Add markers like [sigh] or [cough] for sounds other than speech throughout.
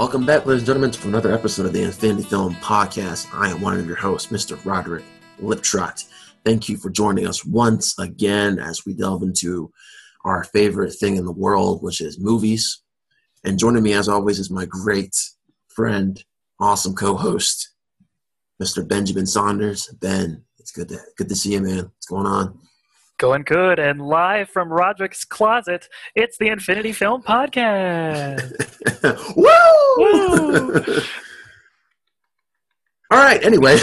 Welcome back, ladies and gentlemen, to another episode of the Infinity Film Podcast. I am one of your hosts, Mr. Roderick Liptrot. Thank you for joining us once again as we delve into our favorite thing in the world, which is movies. And joining me, as always, is my great friend, awesome co-host, Mr. Benjamin Saunders. Ben, it's good to good to see you, man. What's going on? Going good and live from Roderick's closet. It's the Infinity Film Podcast. [laughs] Woo! Woo! [laughs] All right. Anyway,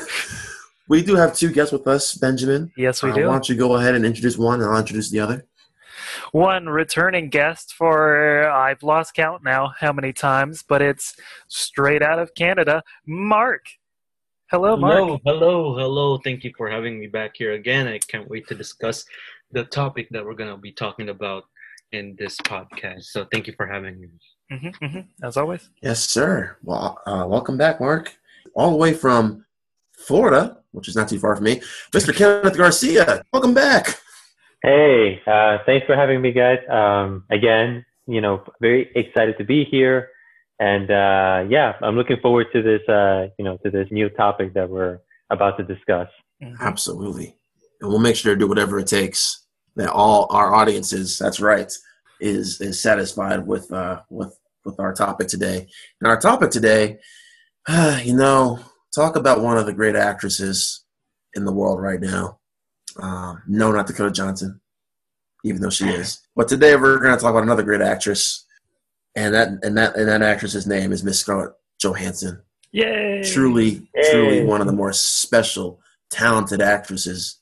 [laughs] we do have two guests with us, Benjamin. yes, we Uh, do. why don't you go ahead and introduce one, and I'll introduce the other. One returning guest for I've lost count now how many times, but it's straight out of Canada, Marc. Hello, Marc. Hello, hello, hello. Thank you for having me back here again. I can't wait to discuss the topic that we're going to be talking about in this podcast. So thank you for having me. hmm hmm As always. Yes, sir. Well, uh, welcome back, Marc. All the way from Florida, which is not too far from me, Mr. [laughs] Kenneth Garcia. Welcome back. Hey, uh, thanks for having me, guys. Um, again, you know, very excited to be here, and uh, yeah, I'm looking forward to this, uh, you know, to this new topic that we're about to discuss. Mhm. Absolutely. And we'll make sure to do whatever it takes that all our audiences, that's right, is is satisfied with uh with with our topic today. And our topic today, [sighs] you know, talk about one of the great actresses in the world right now. Um, no, not Dakota Johnson, even though she is. But today we're going to talk about another great actress, and that and that and that actress's name is Miss Scarlett Johansson Yay! truly, Yay. truly one of the more special, talented actresses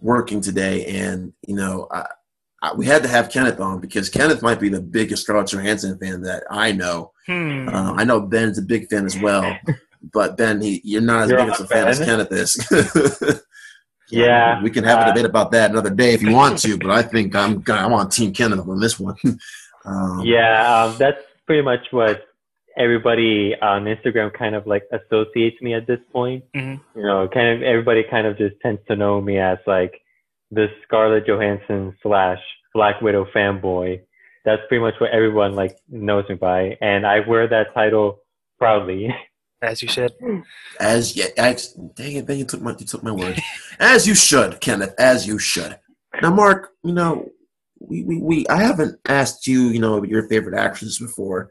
working today. And you know, I, I, we had to have Kenneth on because Kenneth might be the biggest Scarlett Johansson fan that I know. Hmm. Uh, I know Ben's a big fan as well, [laughs] but Ben, he, you're not as You're big a as a fan as? Kenneth is. [laughs] Yeah, we can have a uh, debate about that another day if you want to, but I think I'm I'm on Team Kenneth on this one. [laughs] Um, Yeah, um, that's pretty much what everybody on Instagram kind of like associates me at this point. Mhm. You know, kind of everybody kind of just tends to know me as like the Scarlett Johansson slash Black Widow fanboy. That's pretty much what everyone like knows me by, and I wear that title proudly. As you should. As yeah, as, dang it, Ben, you took my you took my word. As you should, Kenneth. As you should. Now, Marc, you know, we, we, we I haven't asked you, you know, your favorite actresses before,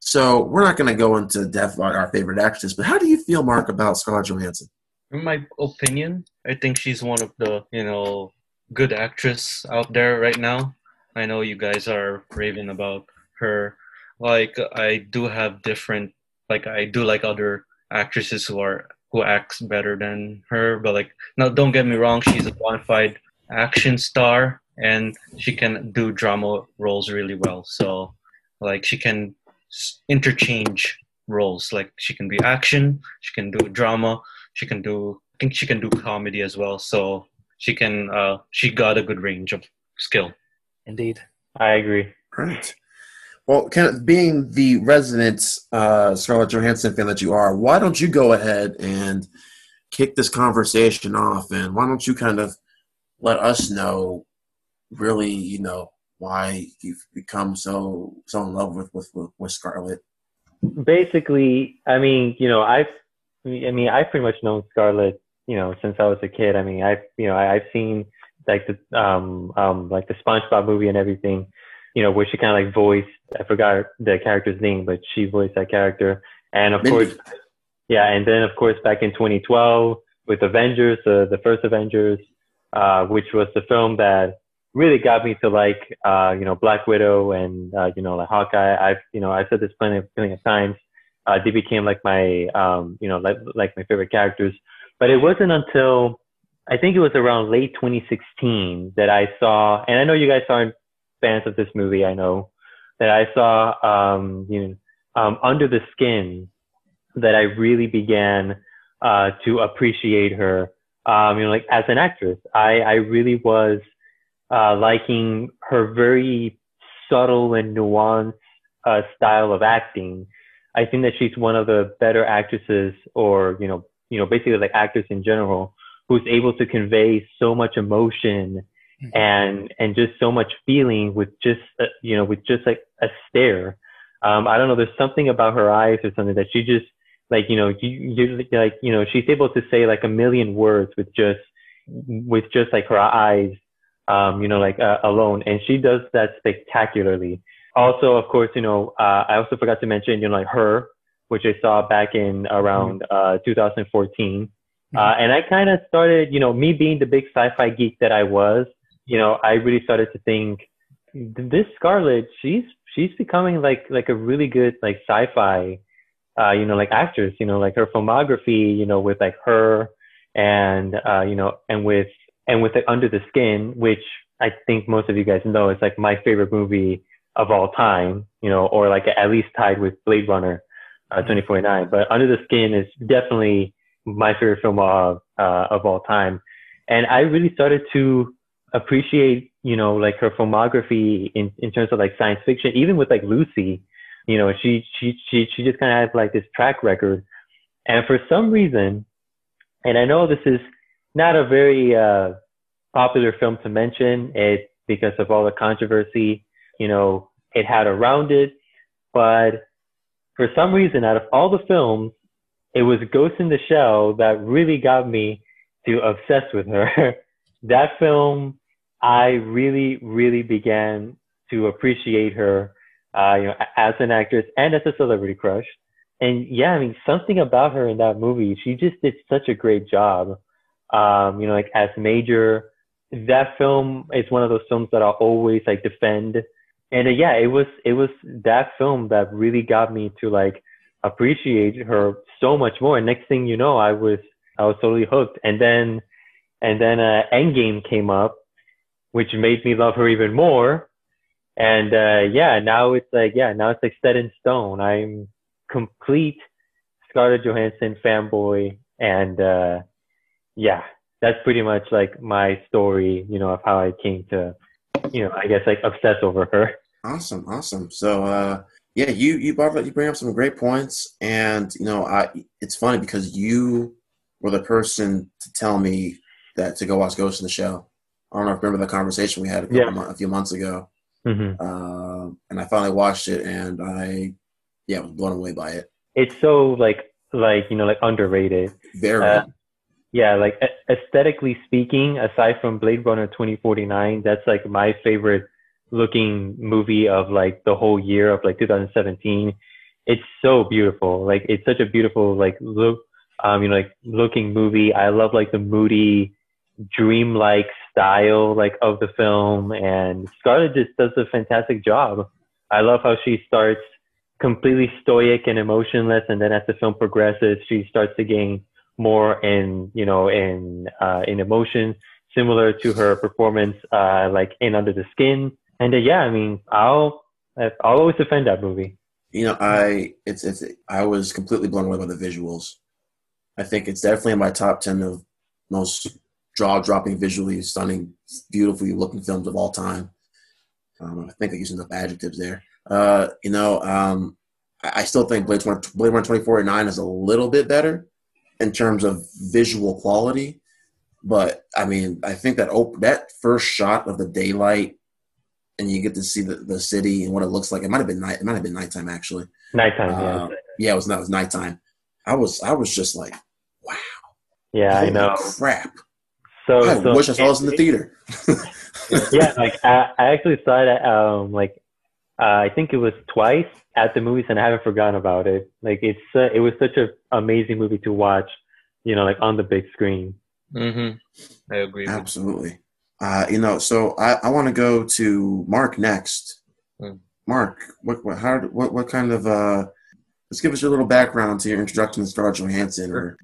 so we're not going to go into depth about our favorite actresses. But how do you feel, Marc, about Scarlett Johansson? In my opinion, I think she's one of the, you know, good actress out there right now. I know you guys are raving about her. Like I do have different like I do like other actresses who are who acts better than her, but like now don't get me wrong, she's a bona fide action star and she can do drama roles really well. So like she can interchange roles. Like she can be action, she can do drama, she can do I think she can do comedy as well. So she can uh she got a good range of skill. Indeed. I agree. Right. Well, Kenneth, being the resident uh, Scarlett Johansson fan that you are, why don't you go ahead and kick this conversation off, and why don't you kind of let us know, really, you know, why you've become so so in love with with with, Scarlett? Basically, I mean, you know, I've, I mean, I've pretty much known Scarlett, you know, since I was a kid. I mean, I've, you know, I, I've seen like the, um, um, like the SpongeBob movie and everything, you know, where she kind of like voiced, I forgot the character's name, but she voiced that character. And of Mindy. course, yeah, and then of course back in 2012 with Avengers, uh, the first Avengers, uh, which was the film that really got me to like, uh, you know, Black Widow and uh, you know, like Hawkeye. I've, you know, I said this plenty of, plenty of times. Uh, they became like my, um, you know, like like my favorite characters. But it wasn't until I think it was around late 2016 that I saw, and I know you guys aren't fans of this movie. I know that I saw, um, you know, um, Under the Skin, that I really began uh, to appreciate her. Um, you know, like as an actress, I I really was uh, liking her very subtle and nuanced uh, style of acting. I think that she's one of the better actresses, or you know, you know, basically like actors in general, who's able to convey so much emotion and and just so much feeling with just uh, you know with just like a stare. Um, I don't know. There's something about her eyes or something that she just like you know you, you like you know she's able to say like a million words with just with just like her eyes um, you know like uh, alone and she does that spectacularly also of course you know uh, i also forgot to mention you know like her which i saw back in around uh, 2014 Mm-hmm. uh, and i kind of started you know me being the big sci-fi geek that i was you know i really started to think this scarlett she's she's becoming like like a really good like sci-fi uh, you know, like actress. you know, like her filmography, you know, with like her and, uh, you know, and with, and with like Under the Skin, which I think most of you guys know is like my favorite movie of all time, you know, or like at least tied with Blade Runner, uh, 2049. But Under the Skin is definitely my favorite film of, uh, of all time. And I really started to appreciate, you know, like her filmography in, in terms of like science fiction, even with like Lucy, you know, she she she she just kind of has like this track record, and for some reason, and I know this is not a very uh, popular film to mention it because of all the controversy, you know, it had around it, but for some reason, out of all the films, it was Ghost in the Shell that really got me to obsess with her. [laughs] that film, I really, really began to appreciate her uh, you know, as an actress and as a celebrity crush. And yeah, I mean, something about her in that movie, she just did such a great job. Um, you know, like as Major, that film is one of those films that I'll always like defend. And uh, yeah, it was it was that film that really got me to like appreciate her so much more. And next thing you know, I was I was totally hooked. And then and then uh, Endgame came up, which made me love her even more and uh yeah now it's like yeah now it's like set in stone i'm complete scarlett johansson fanboy and uh yeah that's pretty much like my story you know of how i came to you know i guess like obsess over her Awesome, awesome. So, uh, yeah, you you brought up, you bring up some great points, and you know, I it's funny because you were the person to tell me that to go watch Ghost in the Shell. I don't know if you remember the conversation we had a, Yeah. a few months ago, hmm uh, and I finally watched it, and I yeah was blown away by it. it's so like like you know like underrated Very Uh, yeah like aesthetically speaking aside from blade runner 2049 that's like my favorite looking movie of like the whole year of like 2017 it's so beautiful. Like it's such a beautiful like look um you know like looking movie. I love like the moody dreamlike style like of the film and scarlett just does a fantastic job. I love how she starts completely stoic and emotionless and then as the film progresses she starts to gain more in you know in uh in emotion similar to her performance uh like in under the skin and uh, yeah i mean i'll i'll always defend that movie You know, I it's it's I was completely blown away by the visuals. I think it's definitely in my top ten of most jaw-dropping, visually stunning, beautifully looking films of all time. Um, I think I used enough adjectives there. Uh, you know, um, I, I still think Blade 20, Blade Runner 2049 is a little bit better in terms of visual quality, but I mean, I think that op- that first shot of the daylight and you get to see the, the city and what it looks like. It might have been night. It might have been nighttime actually. nighttime yeah Uh, yeah, it was. That was nighttime. I was. I was just like, wow. yeah i know Crap. so, I so wish I saw this in the theater. [laughs] yeah like I, I actually saw it um like uh, i think it was twice at the movies and i haven't forgotten about it like it's uh, it was such an amazing movie to watch you know like on the big screen hmm I agree. Absolutely. Uh, you know, so I, I want to go to Marc next. Hmm. Marc, what what how what what kind of uh? Let's give us your little background to your introduction to Scarlett Johansson. Or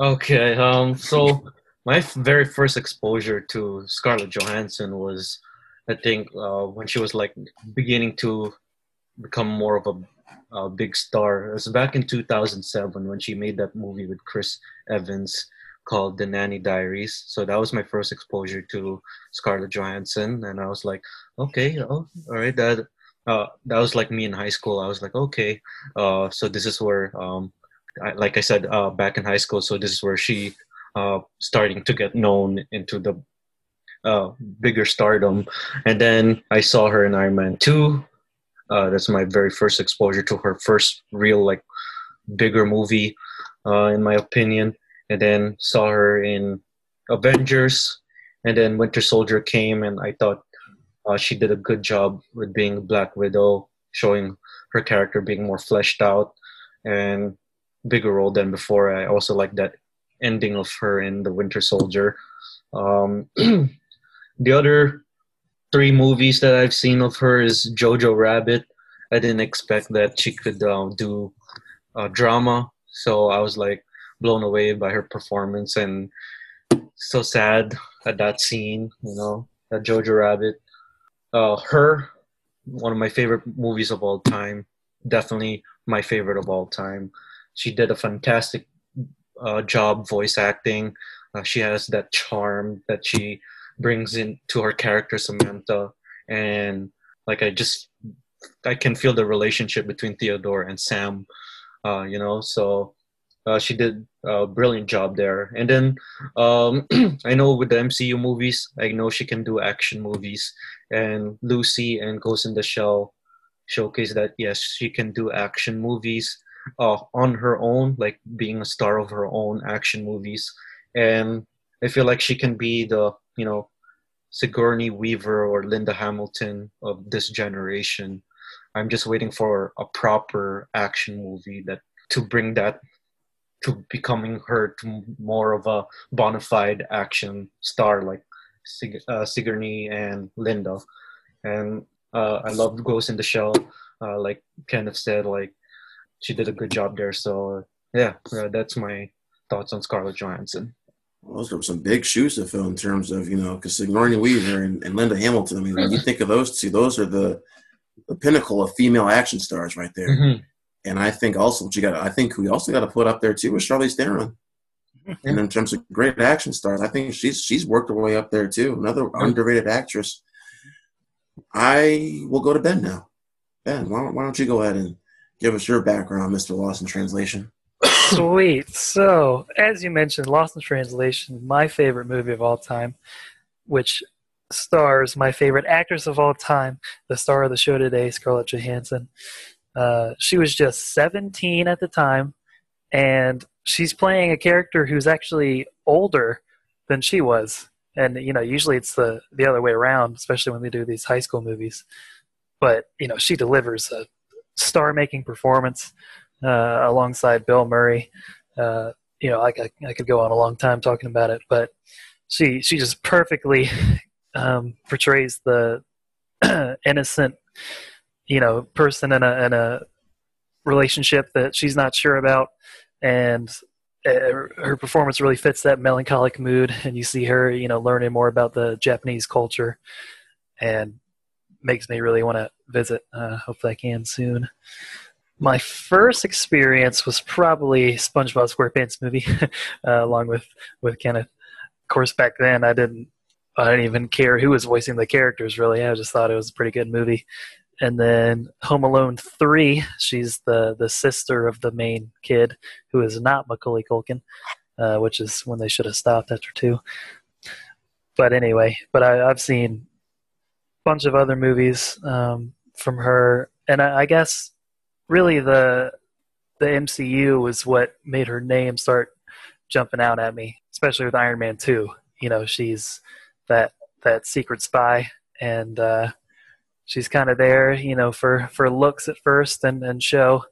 Okay, um, so my very first exposure to Scarlett Johansson was, I think, uh, when she was like beginning to become more of a, a big star. It was back in 2007 when she made that movie with Chris Evans called The Nanny Diaries. So that was my first exposure to Scarlett Johansson, and I was like, okay, oh, all right, that. Uh, that was like me in high school. I was like, okay, uh, so this is where um, I, like I said uh, back in high school. So this is where she uh, starting to get known into the uh, bigger stardom. And then I saw her in Iron Man two, Uh, that's my very first exposure to her first real like bigger movie, uh, in my opinion. And then saw her in Avengers, and then Winter Soldier came, and I thought uh, she did a good job with being Black Widow, showing her character being more fleshed out and bigger role than before. I also like that ending of her in the Winter Soldier. Um, [clears throat] the other three movies that I've seen of her is Jojo Rabbit. I didn't expect that she could uh, do uh, drama, so I was like blown away by her performance and so sad at that scene. You know, that Jojo Rabbit. Uh, her, one of my favorite movies of all time. Definitely my favorite of all time. She did a fantastic uh, job voice acting. Uh, she has that charm that she brings into her character Samantha, and like I just I can feel the relationship between Theodore and Sam. Uh, you know, so uh, she did a brilliant job there. And then um, [clears throat] I know with the MCU movies, I know she can do action movies, and Lucy and Ghost in the Shell showcase that yes, she can do action movies uh, on her own, like being a star of her own action movies. And I feel like she can be the, you know, Sigourney Weaver or Linda Hamilton of this generation. I'm just waiting for a proper action movie that to bring that to becoming her to more of a bona fide action star like Sig- uh, Sigourney and Linda. And uh, I love Ghost in the Shell. Uh, like Kenneth said, like she did a good job there. So yeah, uh, that's my thoughts on Scarlett Johansson. Those are some big shoes to fill in terms of you know because Sigourney Weaver and, and, Linda Hamilton. I mean, when you think of those two, those are the the pinnacle of female action stars right there. Mm-hmm. And I think also what you got, I think we also got to put up there too is Charlize Theron. Mm-hmm. And in terms of great action stars, I think she's she's worked her way up there too. Another mm-hmm. underrated actress. I will go to Ben now. Ben, why don't, why don't you go ahead and give us your background, Mr. Lost in Translation? Sweet. So, as you mentioned, Lost in Translation, my favorite movie of all time, which stars my favorite actress of all time, the star of the show today, Scarlett Johansson. Uh, she was just 17 at the time, and she's playing a character who's actually older than she was. And you know, usually it's the the other way around, especially when they do these high school movies. But you know, she delivers a star-making performance uh, alongside Bill Murray. Uh, you know, I, I, I could go on a long time talking about it, but she she just perfectly [laughs] um, portrays the [clears throat] innocent, you know, person in a in a relationship that she's not sure about, and uh, her performance really fits that melancholic mood. And you see her, you know, learning more about the Japanese culture, and makes me really want to visit. Uh, hopefully, I can soon. My first experience was probably SpongeBob SquarePants movie, [laughs] uh, along with with Kenneth. Of course, back then I didn't I didn't even care who was voicing the characters. Really, I just thought it was a pretty good movie. And then Home Alone three, she's the the sister of the main kid, who is not Macaulay Culkin, uh, which is when they should have stopped after two. But anyway, but I, have seen a bunch of other movies um, from her, and I, I guess really the the MCU was what made her name start jumping out at me, especially with Iron Man two. You know, she's that that secret spy, and uh, she's kind of there, you know, for for looks at first and and show,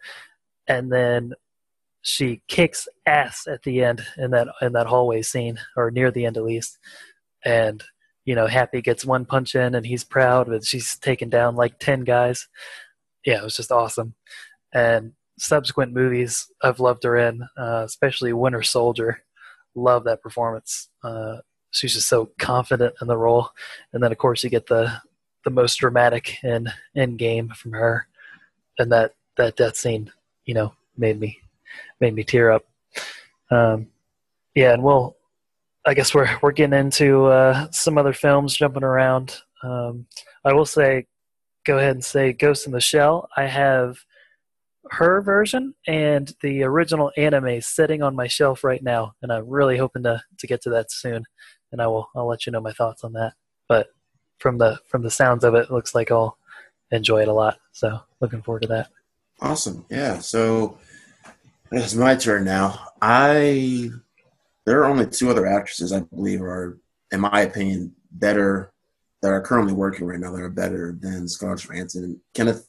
and then she kicks ass at the end in that in that hallway scene, or near the end at least, and you know, Happy gets one punch in and he's proud, but she's taken down like ten guys. Yeah, it was just awesome, and subsequent movies I've loved her in, uh, especially Winter Soldier. Love that performance. Uh, she's just so confident in the role. And then of course you get the the most dramatic in Endgame from her, and that that death scene, you know, made me made me tear up. Um, yeah, and we'll. I guess we're we're getting into uh, some other films, jumping around. Um, I will say, go ahead and say Ghost in the Shell. I have her version and the original anime sitting on my shelf right now, and I'm really hoping to to get to that soon and I will I'll let you know my thoughts on that. But from the from the sounds of it, it looks like I'll enjoy it a lot. So looking forward to that. Awesome. Yeah. So it's my turn now. I there are only two other actresses I believe are, in my opinion, better that are currently working right now that are better than Scarlett Johansson. And Kenneth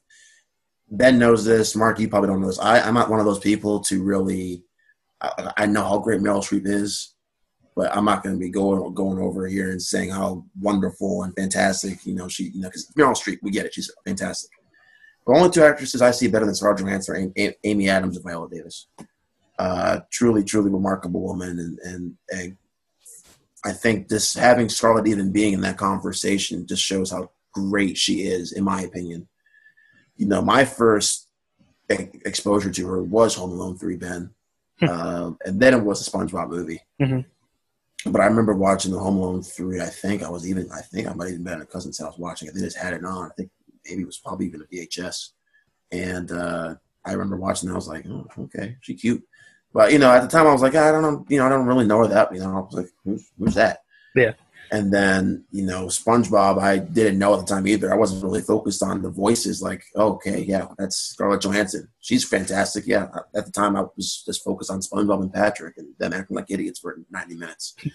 Ben knows this. Marc, you probably don't know this. I, I'm not one of those people to really. I, I know how great Meryl Streep is, but I'm not going to be going going over here and saying how wonderful and fantastic you know she you know because Meryl Streep we get it she's fantastic. The only two actresses I see better than Scarlett Johansson are Amy Adams and Viola Davis. Uh, truly, truly remarkable woman, and, and, and I think this having Scarlett even being in that conversation just shows how great she is, in my opinion. You know, my first exposure to her was Home Alone three, Ben, uh, and then it was the SpongeBob movie. Mm-hmm. But I remember watching the Home Alone three. I think I was even. I think I might even been at a cousin's house watching it. They just had it on. I think maybe it was probably even a VHS. And uh, I remember watching. It, I was like, oh, okay, she cute. But you know, at the time, I was like, I don't know. You know, I don't really know her that. You know, I was like, who's, who's that? Yeah. And then you know, SpongeBob, I didn't know at the time either. I wasn't really focused on the voices. Like, oh, okay, yeah, that's Scarlett Johansson. She's fantastic. Yeah. At the time, I was just focused on SpongeBob and Patrick, and them acting like idiots for ninety minutes. [laughs]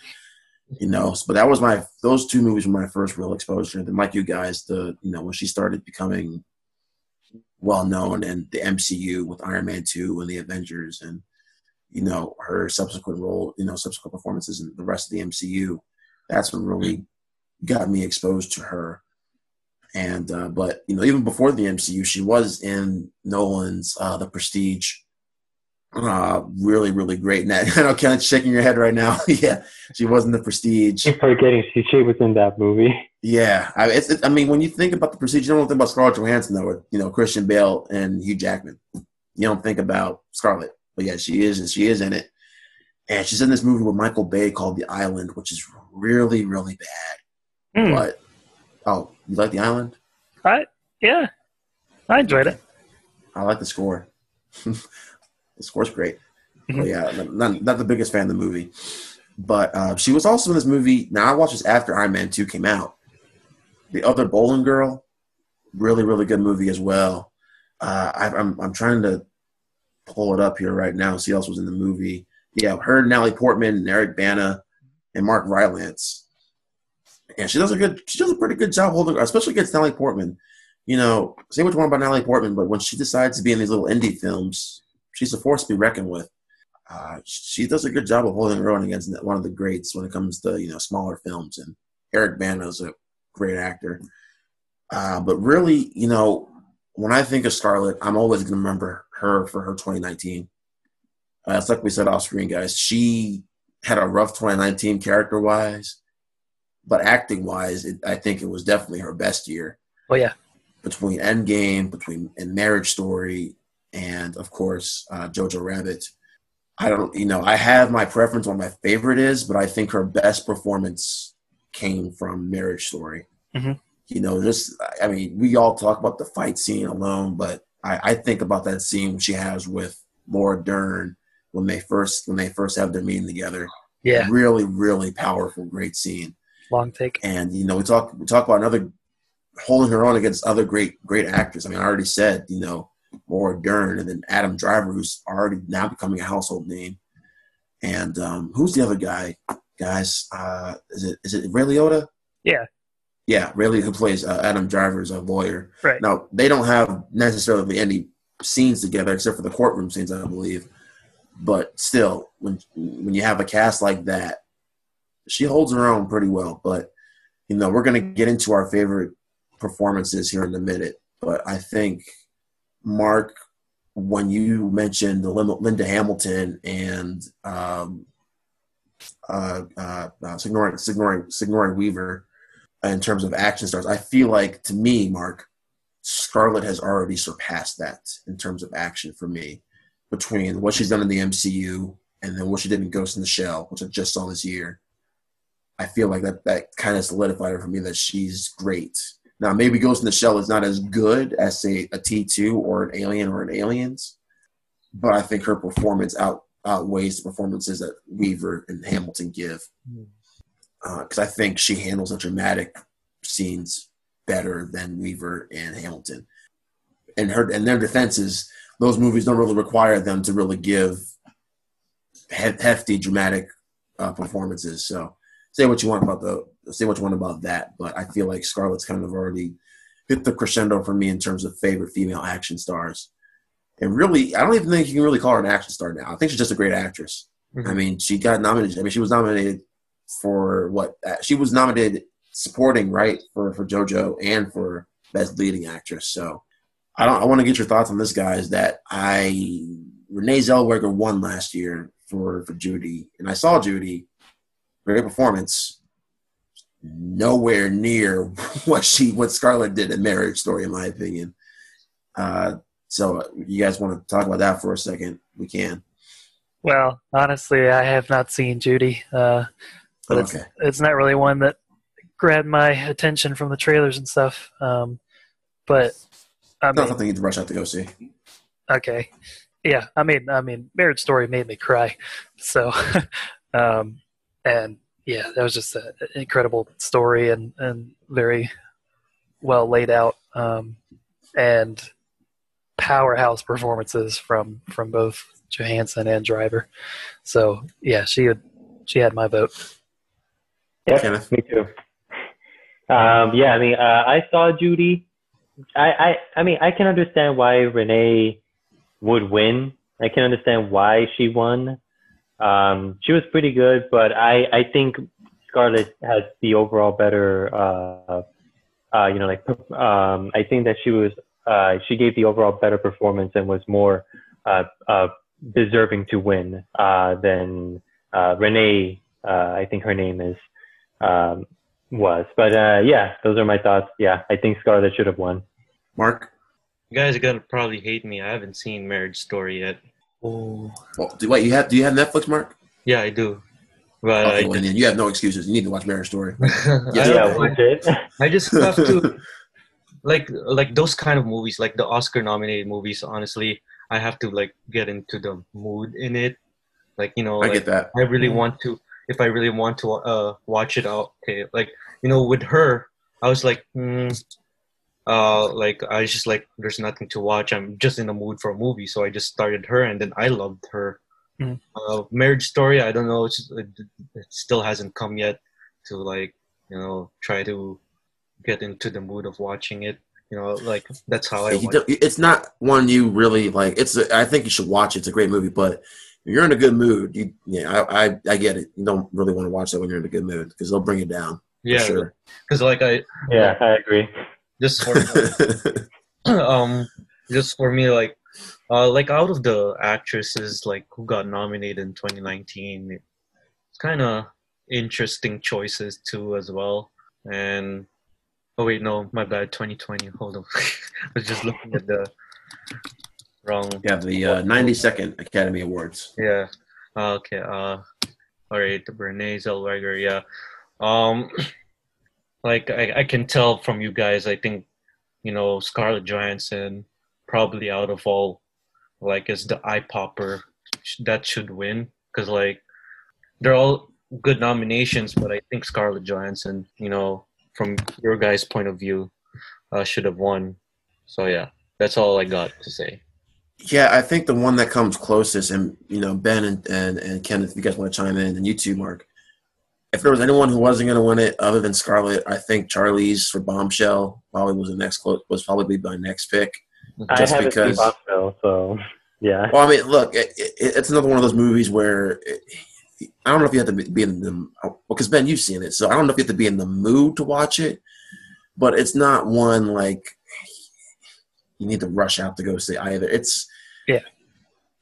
you know, but that was my those two movies were my first real exposure. And then, like you guys, the you know when she started becoming well known in the MCU with Iron Man two and the Avengers and you know her subsequent role, you know subsequent performances in the rest of the MCU. That's what really got me exposed to her. And uh, but you know even before the MCU, she was in Nolan's uh, The Prestige. Uh, really, really great. And [laughs] I know Kenneth's shaking your head right now. [laughs] yeah, she was in The Prestige. You're forgetting she, she was in that movie. Yeah, I, it's, it, I mean, when you think about The Prestige, you don't think about Scarlett Johansson though, or you know Christian Bale and Hugh Jackman. You don't think about Scarlett. But yeah, she is, and she is in it. And she's in this movie with Michael Bay called The Island, which is really, really bad. Mm. But oh, you like The Island? I yeah, I enjoyed it. I like the score. [laughs] the score's great. Mhm. Yeah, not, not the biggest fan of the movie. But uh, she was also in this movie. Now I watched this after Iron Man Two came out. The other Boleyn Girl, really, really good movie as well. Uh, I, I'm I'm trying to pull it up here right now. See else was in the movie. Yeah, her, Natalie Portman, and Eric Bana, and Mark Rylance. And she does a good, she does a pretty good job holding, especially against Natalie Portman. You know, say what you want about Natalie Portman, but when she decides to be in these little indie films, she's a force to be reckoned with. Uh, she does a good job of holding her own against one of the greats when it comes to you know smaller films. And Eric Bana is a great actor. Uh, but really, you know, when I think of Scarlett, I'm always going to remember her for her 2019. Uh, it's like we said off screen, guys. She had a rough 2019 character wise, but acting wise, I think it was definitely her best year. Oh yeah, Between Endgame, between and Marriage Story, and of course uh, Jojo Rabbit. I don't, you know, I have my preference on my favorite is, but I think her best performance came from Marriage Story. Mhm. You know, just I mean, we all talk about the fight scene alone, but I, I think about that scene she has with Laura Dern when they first when they first have their meeting together. yeah, Really, really powerful, great scene. long take. And you know, we talk we talk about another holding her own against other great great actors. I mean, I already said, you know, Laura Dern and then Adam Driver, who's already now becoming a household name. And um, who's the other guy, guys? Uh, is it is it Ray Liotta? Yeah. Yeah, Ray Liotta, who plays uh, Adam Driver's a lawyer. Right. Now they don't have necessarily any scenes together except for the courtroom scenes, I believe. But still, when when you have a cast like that, she holds her own pretty well. But you know, we're gonna get into our favorite performances here in a minute. But I think Marc, when you mentioned the Linda Hamilton and um, uh, uh, uh, Sigourney, Sigourney, Sigourney Weaver in terms of action stars, I feel like to me, Marc, Scarlett has already surpassed that in terms of action for me between what she's done in the MCU and then what she did in Ghost in the Shell, which I just saw this year. I feel like that that kind of solidified it for me that she's great. Now maybe Ghost in the Shell is not as good as say a T two or an Alien or an Aliens, but I think her performance out outweighs the performances that Weaver and Hamilton give. Hmm. Uh, because I think she handles the dramatic scenes better than Weaver and Hamilton. And her and their defense is those movies don't really require them to really give hefty, dramatic uh, performances. So say what you want about the say what you want about that, but I feel like Scarlett's kind of already hit the crescendo for me in terms of favorite female action stars. And really, I don't even think you can really call her an action star now. I think she's just a great actress. Mm-hmm. I mean, she got nominated. I mean, she was nominated for what? Uh, she was nominated supporting, right, for for JoJo and for best leading actress. So I don't. I want to get your thoughts on this, guys. That I Renee Zellweger won last year for for Judy, and I saw Judy. Great performance. Nowhere near [laughs] what she what Scarlett did in Marriage Story, in my opinion. Uh, so you guys want to talk about that for a second? We can. Well, honestly, I have not seen Judy, uh, but okay. it's it's not really one that grabbed my attention from the trailers and stuff. Um, but I mean, not something you would rush out to go see. Okay, yeah, I mean, I mean, Marriage Story made me cry, so, [laughs] um, and yeah, that was just an incredible story and and very well laid out, um, and powerhouse performances from from both Johansson and Driver. So yeah, she had she had my vote. Yeah, me too. Um, yeah, I mean, uh, I saw Judy. I, I, I mean, I can understand why Renee would win. I can understand why she won. Um, she was pretty good, but I, I think Scarlett has the overall better, uh, uh, you know, like, um, I think that she was, uh, she gave the overall better performance and was more, uh, uh, deserving to win, uh, than, uh, Renee, uh, I think her name is, um, was. But, uh, yeah, those are my thoughts. Yeah, I think Scarlett should have won. Marc? You guys are gonna probably hate me. I haven't seen Marriage Story yet. Oh, well, do, wait. You have? Do you have Netflix, Marc? Yeah, I do. But okay, well, then you have no excuses. You need to watch Marriage Story. [laughs] yeah, I, [laughs] I just have to like like those kind of movies, like the Oscar nominated movies. Honestly, I have to like get into the mood in it. Like you know, I like, get that. I really mm-hmm. want to. If I really want to uh, watch it, out, okay. Like you know, with her, I was like, mm, uh like i was just like there's nothing to watch. I'm just in the mood for a movie. So i just started her and then i loved her. Mm. uh, marriage story i don't know just, it, it, still hasn't come yet to like you know try to get into the mood of watching it. You know like that's how i it's not one you really like it's a, I think you should watch it. It's a great movie but you're in a good mood you yeah I, I, I get it. You don't really want to watch that when you're in a good mood because they'll bring you down yeah. sure. Because like i yeah i agree. just for [laughs] um just for me like uh like out of the actresses like who got nominated in 2019 it's kind of interesting choices too as well. And oh wait no my bad 2020 hold on. [laughs] I was just looking at the wrong yeah the uh, 92nd academy awards. Yeah. Uh, okay uh all right renee zellweger yeah um [clears throat] like I, I can tell from you guys i think you know scarlett johansson probably out of all like is the eye popper that should win. Because like they're all good nominations but i think scarlett johansson you know from your guys point of view uh, should have won. So yeah that's all i got to say. Yeah i think the one that comes closest and you know ben and, and, and kenneth if you guys want to chime in and you too marc if there was anyone who wasn't going to win it other than Scarlett, I think Charlize for Bombshell probably was the next close, was probably my next pick. Just I because Bombshell, so yeah. Well, I mean, look, it, it, it's another one of those movies where it, I don't know if you have to be in the well, because Ben, you've seen it, so I don't know if you have to be in the mood to watch it, but it's not one like you need to rush out to go see either. It's yeah,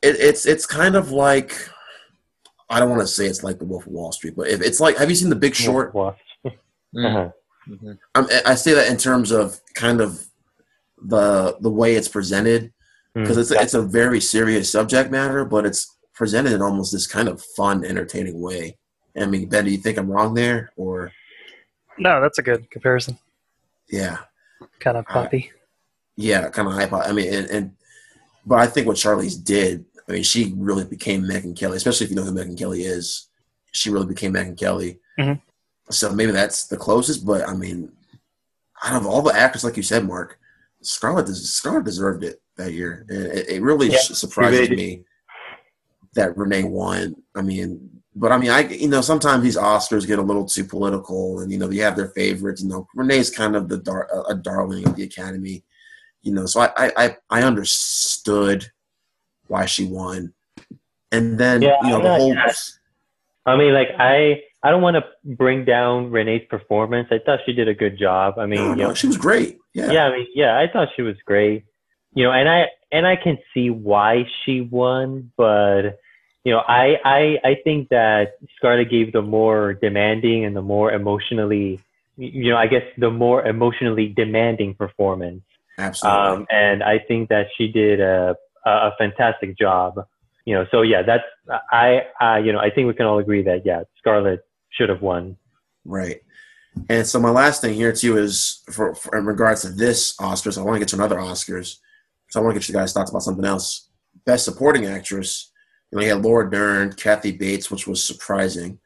it's it's kind of like I don't want to say it's like the Wolf of Wall Street, but if it's like, have you seen The Big Short? [laughs] uh-huh. mm-hmm. I say that in terms of kind of the the way it's presented, because mm. it's it's a very serious subject matter, but it's presented in almost this kind of fun, entertaining way. I mean, Ben, do you think I'm wrong there, or? No, that's a good comparison. Yeah. Kind of poppy. Uh, yeah, kind of high I mean, and, and but I think what Charlize did I mean, she really became Megyn Kelly, especially if you know who Megyn Kelly is. She really became Megyn Kelly. Mm-hmm. So maybe that's the closest, but I mean, out of all the actors, like you said, Marc, Scarlett des- Scarlett deserved it that year. And it, it really Yeah, surprises really me that Renee won. I mean, but I mean, I you know sometimes these Oscars get a little too political, and you know they have their favorites. You know, Renee's kind of the dar- a darling of the Academy. You know, so I I, I understood why she won, and then Yeah, you know the whole. I mean, like I I don't want to bring down Renee's performance. I thought she did a good job. I mean, No, you no, know, she was great. Yeah. yeah, I mean, yeah, I thought she was great. You know, and I and I can see why she won, but you know, I I I think that Scarlett gave the more demanding and the more emotionally, you know, I guess the more emotionally demanding performance. absolutely. Um, and I think that she did a a a fantastic job. You know, so yeah, that's I I you know I think we can all agree that yeah, Scarlett should have won. Right. And so my last thing here too is for, for in regards to this Oscars, I want to get to another Oscars. So I want to get you guys thoughts about something else. Best Supporting Actress. You know, you had Laura Dern, Kathy Bates, which was surprising.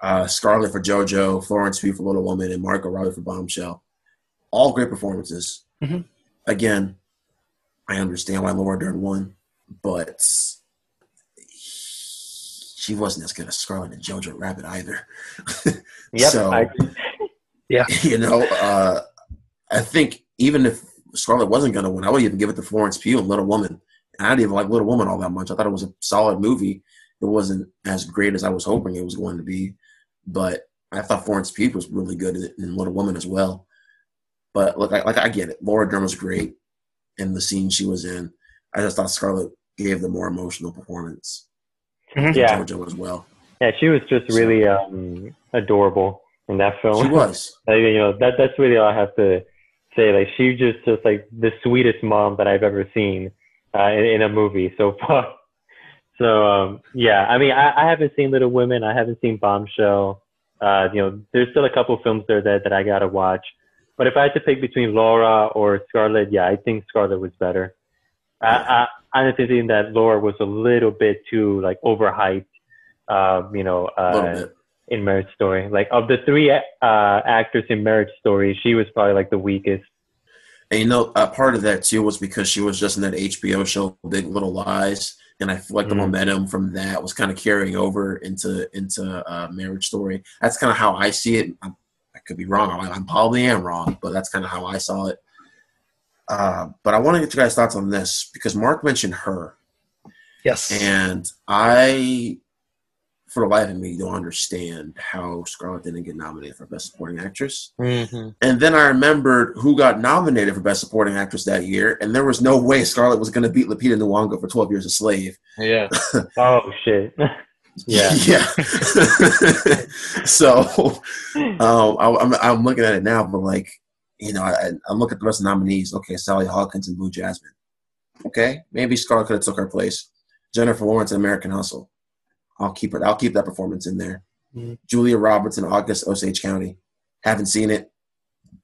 Uh, Scarlett for JoJo, Florence Pugh for Little Woman, and Margot Robbie for Bombshell. All great performances. Mhm. Again, I understand why Laura Dern won, but she wasn't as good as Scarlett and JoJo Rabbit either. [laughs] Yep, So- I, [laughs] you know, uh, I think even if Scarlett wasn't going to win, I would even give it to Florence Pugh and Little Woman. And I didn't even like Little Woman all that much. I thought it was a solid movie. It wasn't as great as I was hoping it was going to be, but I thought Florence Pugh was really good in, in Little Woman as well. But look, I, like I get it. Laura Dern was great in the scene she was in. I just thought Scarlett gave the more emotional performance. Mhm. Yeah. JoJo as well. yeah, she was just really um, adorable in that film. She was. Like, you know, that that's really all I have to say. Like, she just just like the sweetest mom that I've ever seen uh, in, in a movie so [laughs] far. So um, yeah, I mean, I, I haven't seen Little Women. I haven't seen Bombshell. Uh, you know, there's still a couple films there that, that I gotta watch. But if I had to pick between Laura or Scarlett, yeah, I think Scarlett was better. I, I, honestly think that Laura was a little bit too like overhyped. Um, you know, uh, in Marriage Story. Like of the three uh, actors in Marriage Story, she was probably like the weakest. And you know, uh, part of that too was because she was just in that HBO show, Big Little Lies, and I feel like the Mhm. momentum from that was kind of carrying over into into uh, Marriage Story. That's kind of how I see it. Could be wrong. I, probably am wrong, but that's kind of how I saw it. Uh, but I want to get you guys' thoughts on this because Marc mentioned her, Yes. and I, for the life of me, don't understand how Scarlett didn't get nominated for Best Supporting Actress. Mm-hmm. And then I remembered who got nominated for Best Supporting Actress that year, and there was no way Scarlett was going to beat Lupita Nyong'o for Twelve Years a Slave. Yeah. [laughs] Oh shit. [laughs] yeah. [laughs] yeah. [laughs] so um, I, I'm, I'm looking at it now, but like, you know, I, I look at the rest of the nominees. Okay, Sally Hawkins and Blue Jasmine. Okay, maybe Scarlett could have took her place. Jennifer Lawrence in American Hustle. I'll keep it. I'll keep that performance in there. Mhm. Julia Roberts in August Osage County. Haven't seen it,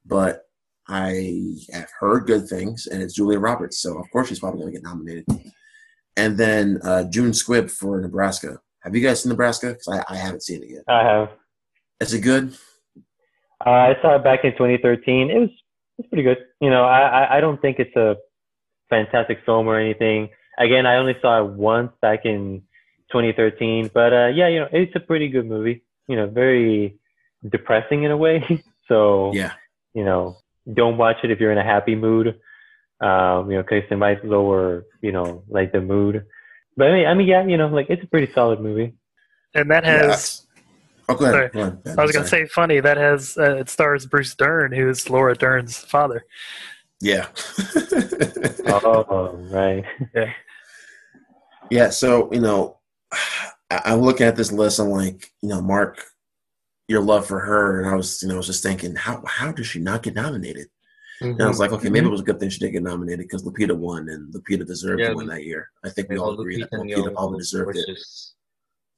but I have heard good things, and it's Julia Roberts, so of course she's probably going to get nominated. And then uh, June Squibb for Nebraska. Have you guys seen Nebraska? Because I, I haven't seen it yet. I have. Is it good? Uh, I saw it back in 2013. It was it's pretty good. You know, I, I don't think it's a fantastic film or anything. Again, I only saw it once back in 2013, but uh, yeah, you know, it's a pretty good movie. You know, very depressing in a way. [laughs] so Yeah. you know, don't watch it if you're in a happy mood. Um, you know, because it might lower, you know, like the mood. But I mean, I mean, yeah, you know, like it's a pretty solid movie. and that has, Oh, go ahead. Sorry. Go ahead. Ben, I was going to say, funny, that has, uh, it stars Bruce Dern, who's Laura Dern's father. Yeah. [laughs] [laughs] Oh, right. yeah. Yeah. So, you know, I- I'm looking at this list. I'm like, you know, Marc, your love for her. And I was, you know, I was just thinking, how, how does she not get nominated? And I was like, okay, maybe it was a good thing she didn't get nominated because Lupita won and Lupita deserved Yeah, to win that year. I think we all all agree that Lupita Lupita Nyong'o probably deserved it.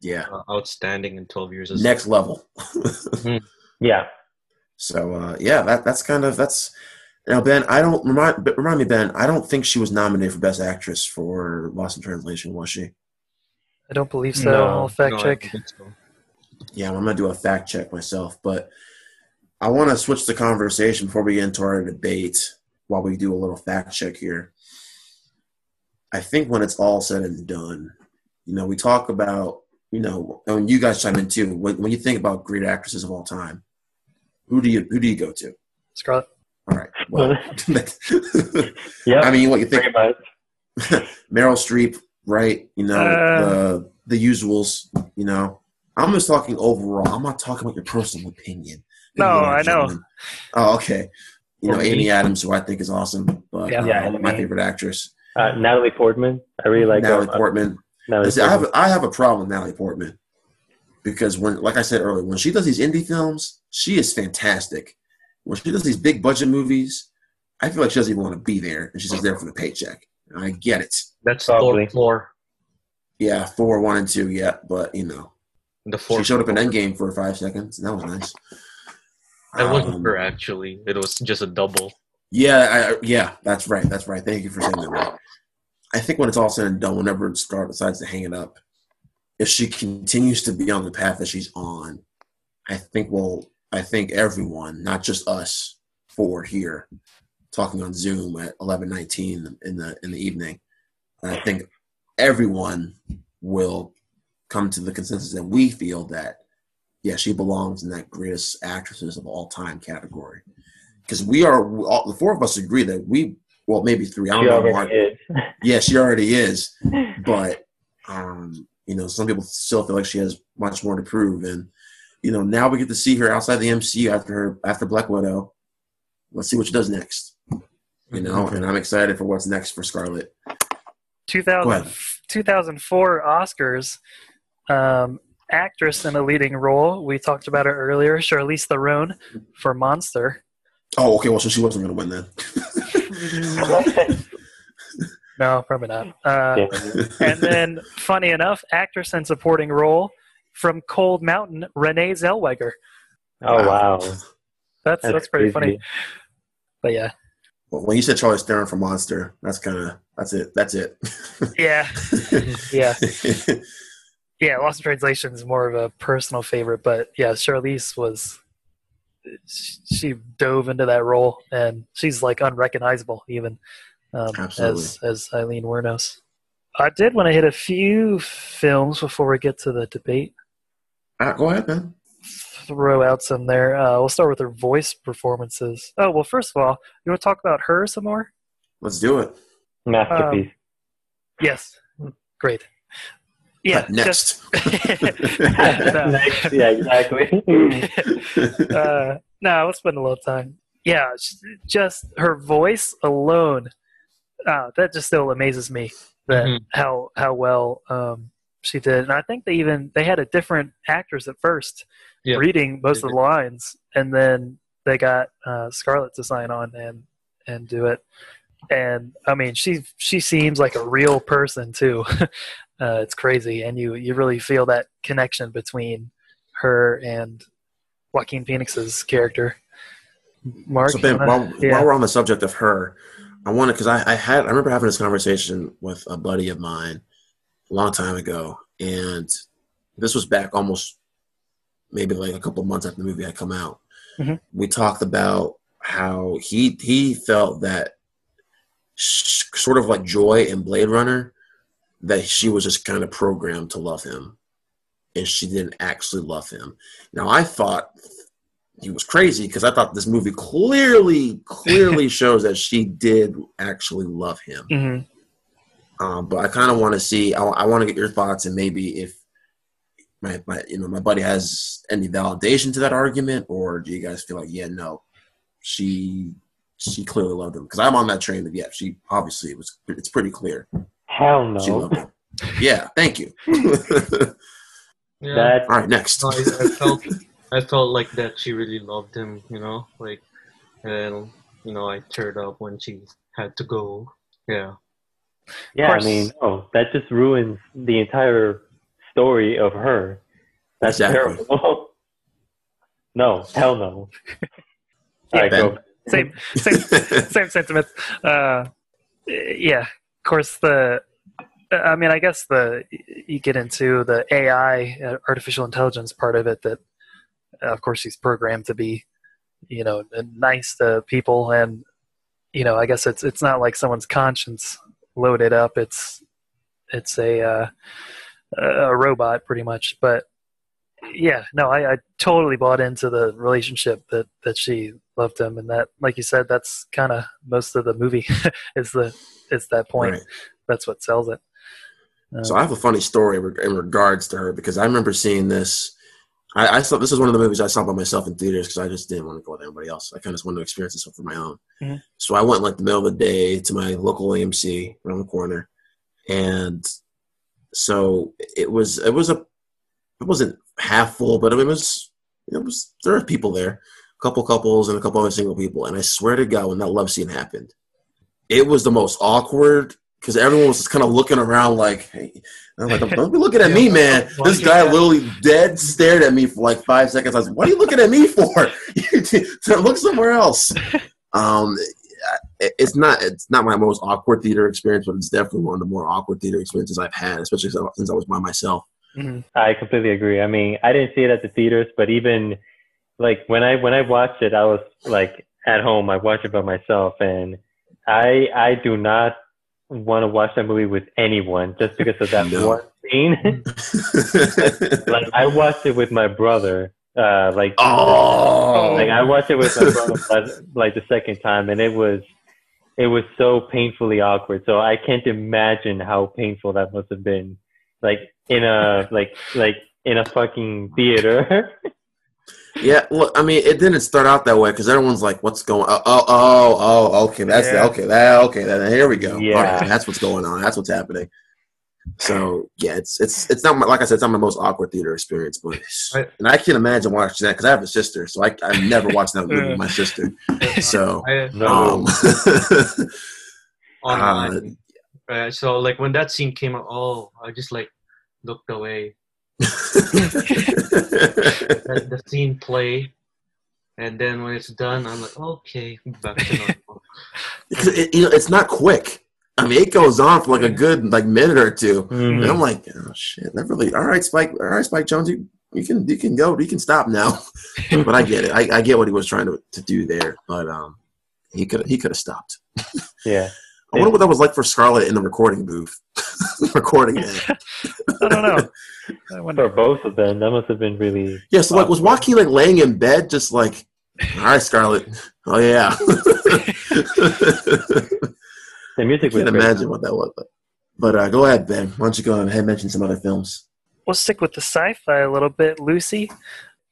Yeah. uh, outstanding in 12 years. as- Next level. [laughs] Yeah. So uh, yeah, that that's kind of that's now Ben. I don't remind remind me Ben. I don't think she was nominated for Best Actress for Lost in Translation, was she? I don't believe so. No, I'll fact No, check. so. Yeah, I'm gonna do a fact check myself, but I want to switch the conversation before we get into our debate while we do a little fact check here. I think when it's all said and done, you know, we talk about, you know, and you guys chime in too. When, when you think about great actresses of all time, who do you who do you go to? Scarlett. All right. Well, [laughs] Yeah, I mean, what you think? about much. [laughs] Meryl Streep, right? You know, Uh. the the usuals. You know, I'm just talking overall. I'm not talking about your personal opinion. No, I know. gentlemen. Oh, okay. You know, Amy Adams, who I think is awesome, but Yeah. uh, Yeah, my Amy. favorite actress, Uh, Natalie Portman. I really like Natalie her. Portman. Natalie Listen, I have I have a problem with Natalie Portman because when, like I said earlier, when she does these indie films, she is fantastic. When she does these big budget movies, I feel like she doesn't even want to be there, and she's just there for the paycheck. And I get it. That's Probably. Thor four. Yeah, four, one and two, yeah, but you know, The four. she showed up in Endgame for five seconds, and that was nice. It wasn't Um, her actually. It was just a double. Yeah, I, yeah, that's right. That's right. Thank you for saying that. Right. I think when it's all said and done, whenever Scar decides to hang it up, if she continues to be on the path that she's on, I think we'll. I think everyone, not just us four here, talking on Zoom at eleven nineteen in the in the evening, I think everyone will come to the consensus that we feel that yeah, she belongs in that greatest actresses of all time category because we are all, the four of us agree that we well maybe three. I don't She know. already Marc. [laughs] Yeah, she already is, but [laughs] um, you know, some people still feel like she has much more to prove, and you know, now we get to see her outside the MCU after her after Black Widow. Let's see what she does next. You know, and I'm excited for what's next for Scarlett. 2000, 2004 Oscars, um, actress in a leading role. We talked about her earlier, Charlize Theron for Monster. Oh, okay. Well, so she wasn't going to win then. [laughs] No, probably not. Uh, Yeah. and then, funny enough, actress in supporting role from Cold Mountain, Renee Zellweger. Oh wow, That's that's, pretty crazy. funny. But yeah, Well, when you said Charlize Theron for Monster, that's kind of that's it. That's it. yeah, [laughs] yeah, [laughs] yeah. Lost in Translation is more of a personal favorite, but yeah, Charlize was she dove into that role, and she's like unrecognizable even um, as as Aileen Wuornos. I did want to hit a few films before we get to the debate. Ah, go ahead, man. throw out some there. Uh, we'll start with her voice performances. Oh well, first of all, you want to talk about her some more? Let's do it. masterpiece. Yes, great. Yeah, Cut next. just- [laughs] Next, yeah, exactly. [laughs] uh, no, let's spend a little time. Yeah, just her voice alone, uh, that just still amazes me. That Mhm. how how well um, she did, and I think they even they had a different actress at first Yeah. reading most of the lines, and then they got uh, Scarlett to sign on and and do it. And I mean, she she seems like a real person too. [laughs] uh, it's crazy, and you you really feel that connection between her and Joaquin Phoenix's character. Marc, So, Ben, while, yeah. while we're on the subject of her, I want to because I, I had I remember having this conversation with a buddy of mine a long time ago, and this was back almost maybe like a couple months after the movie had come out. Mhm. We talked about how he he felt that sort of like Joy in Blade Runner, that she was just kind of programmed to love him, and she didn't actually love him. Now I thought he was crazy because I thought this movie clearly, clearly [laughs] shows that she did actually love him. Mhm. Um, but I kind of want to see. I, I want to get your thoughts, and maybe if my, my, you know, my buddy has any validation to that argument, or do you guys feel like, yeah, no, she, she clearly loved him? Because I'm on that train that yeah, she obviously it was. It's pretty clear Hell she no. loved him. Yeah, thank you. All [laughs] Yeah. That right, next. I, I felt I felt like that she really loved him, you know, like and you know I teared up when she had to go. Yeah. yeah, I mean, no, that just ruins the entire story of her. That's Exactly. terrible. [laughs] no, hell no. Yeah, All right, Ben. go. Same same [laughs] same sentiments. Uh, yeah, of course. The I mean, I guess the you get into the AI, uh, artificial intelligence part of it. That, of course, he's programmed to be you know, nice to people, and you know, I guess it's it's not like someone's conscience loaded up. It's it's a uh, a robot pretty much, but yeah, no, I, I totally bought into the relationship that that she loved him, and that, like you said, that's kind of most of the movie [laughs] is the is that point. Right. That's what sells it. So I have a funny story in regards to her because I remember seeing this. I, I saw this is one of the movies I saw by myself in theaters because I just didn't want to go with anybody else. I kind of just wanted to experience this for my own. Mhm. So I went like the middle of the day to my local AMC around the corner, and so it was it was a it wasn't half full, but it was it was there were people there, a couple couples and a couple other single people, and I swear to God, when that love scene happened, it was the most awkward because everyone was just kind of looking around like, hey, I'm like, don't be looking at [laughs] me, man. This guy literally dead stared at me for like five seconds. I was like, what are you looking at me for? [laughs] Look somewhere else. [laughs] Um, it's not it's not my most awkward theater experience, but it's definitely one of the more awkward theater experiences I've had, especially since I was by myself. Mhm. I completely agree. I mean, I didn't see it at the theaters, but even like when I when I watched it, I was like at home. I watched it by myself, and I I do not want to watch that movie with anyone just because of that [laughs] No. one scene. [laughs] like I watched it with my brother. Uh, like oh, like I watched it with my brother [laughs] like the second time, and it was it was so painfully awkward. So I can't imagine how painful that must have been. Like in a [laughs] like like in a fucking theater. [laughs] Yeah, look, I mean, it didn't start out that way because everyone's like, "What's going? Oh, oh, oh, oh okay, that's Yeah. okay, that okay, then here we go. Yeah. All right, that's what's going on. That's what's happening." So yeah, it's it's it's not my, like I said, it's not my most awkward theater experience, but I- and I can't imagine watching that because I have a sister, so I I never watched that movie with my [laughs] sister. So I, No. um, online. Uh, so like when that scene came out, oh, I just like looked away. [laughs] Let the scene play, and then when it's done, I'm like, okay, back to normal. It, you know, it's not quick. I mean, it goes on for like a good like minute or 2 Mhm. and I'm like, oh shit, that really. All right, Spike. All right, Spike Jonze, you, you can you can go. You can stop now. [laughs] but I get it. I, I get what he was trying to, to do there. But um, he could he could have stopped. Yeah. I wonder what that was like for Scarlett in the recording booth, [laughs] recording it. [laughs] I don't know. I For wonder. both of them, that must have been really Yeah. So like, was Joaquin like laying in bed, just like, all right, Scarlett. Oh yeah. [laughs] the music was Can't great. imagine what that was. But, but uh, go ahead, Ben. Why don't you go ahead and mention some other films? We'll stick with the sci-fi a little bit. Lucy,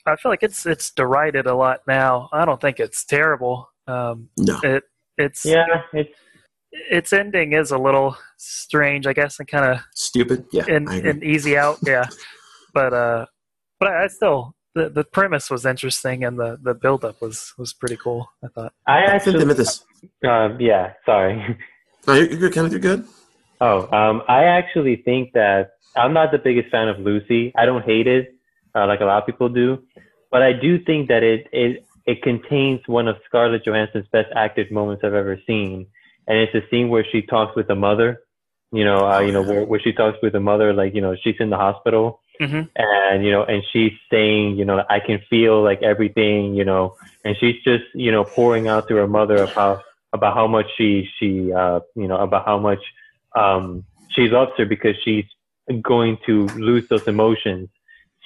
I feel like it's it's derided a lot now. I don't think it's terrible. Um, No. it it's Yeah, it's its ending is a little strange, I guess, and kind of Stupid. Yeah. an, I agree. an easy out. Yeah, but uh, but I, I still the, the premise was interesting and the the build up was was pretty cool. I thought. I I think they actually meant this. um, yeah, sorry. No, you're, you're good, You're good. Oh, um, I actually think that I'm not the biggest fan of Lucy. I don't hate it uh, like a lot of people do, but I do think that it it it contains one of Scarlett Johansson's best acted moments I've ever seen, and it's a scene where she talks with the mother. You know, uh, you know where, where she talks with the mother, like you know she's in the hospital, Mhm. and you know, and she's saying, you know, I can feel like everything, you know, and she's just you know pouring out to her mother how about how much she she uh, you know about how much um, she loves her because she's going to lose those emotions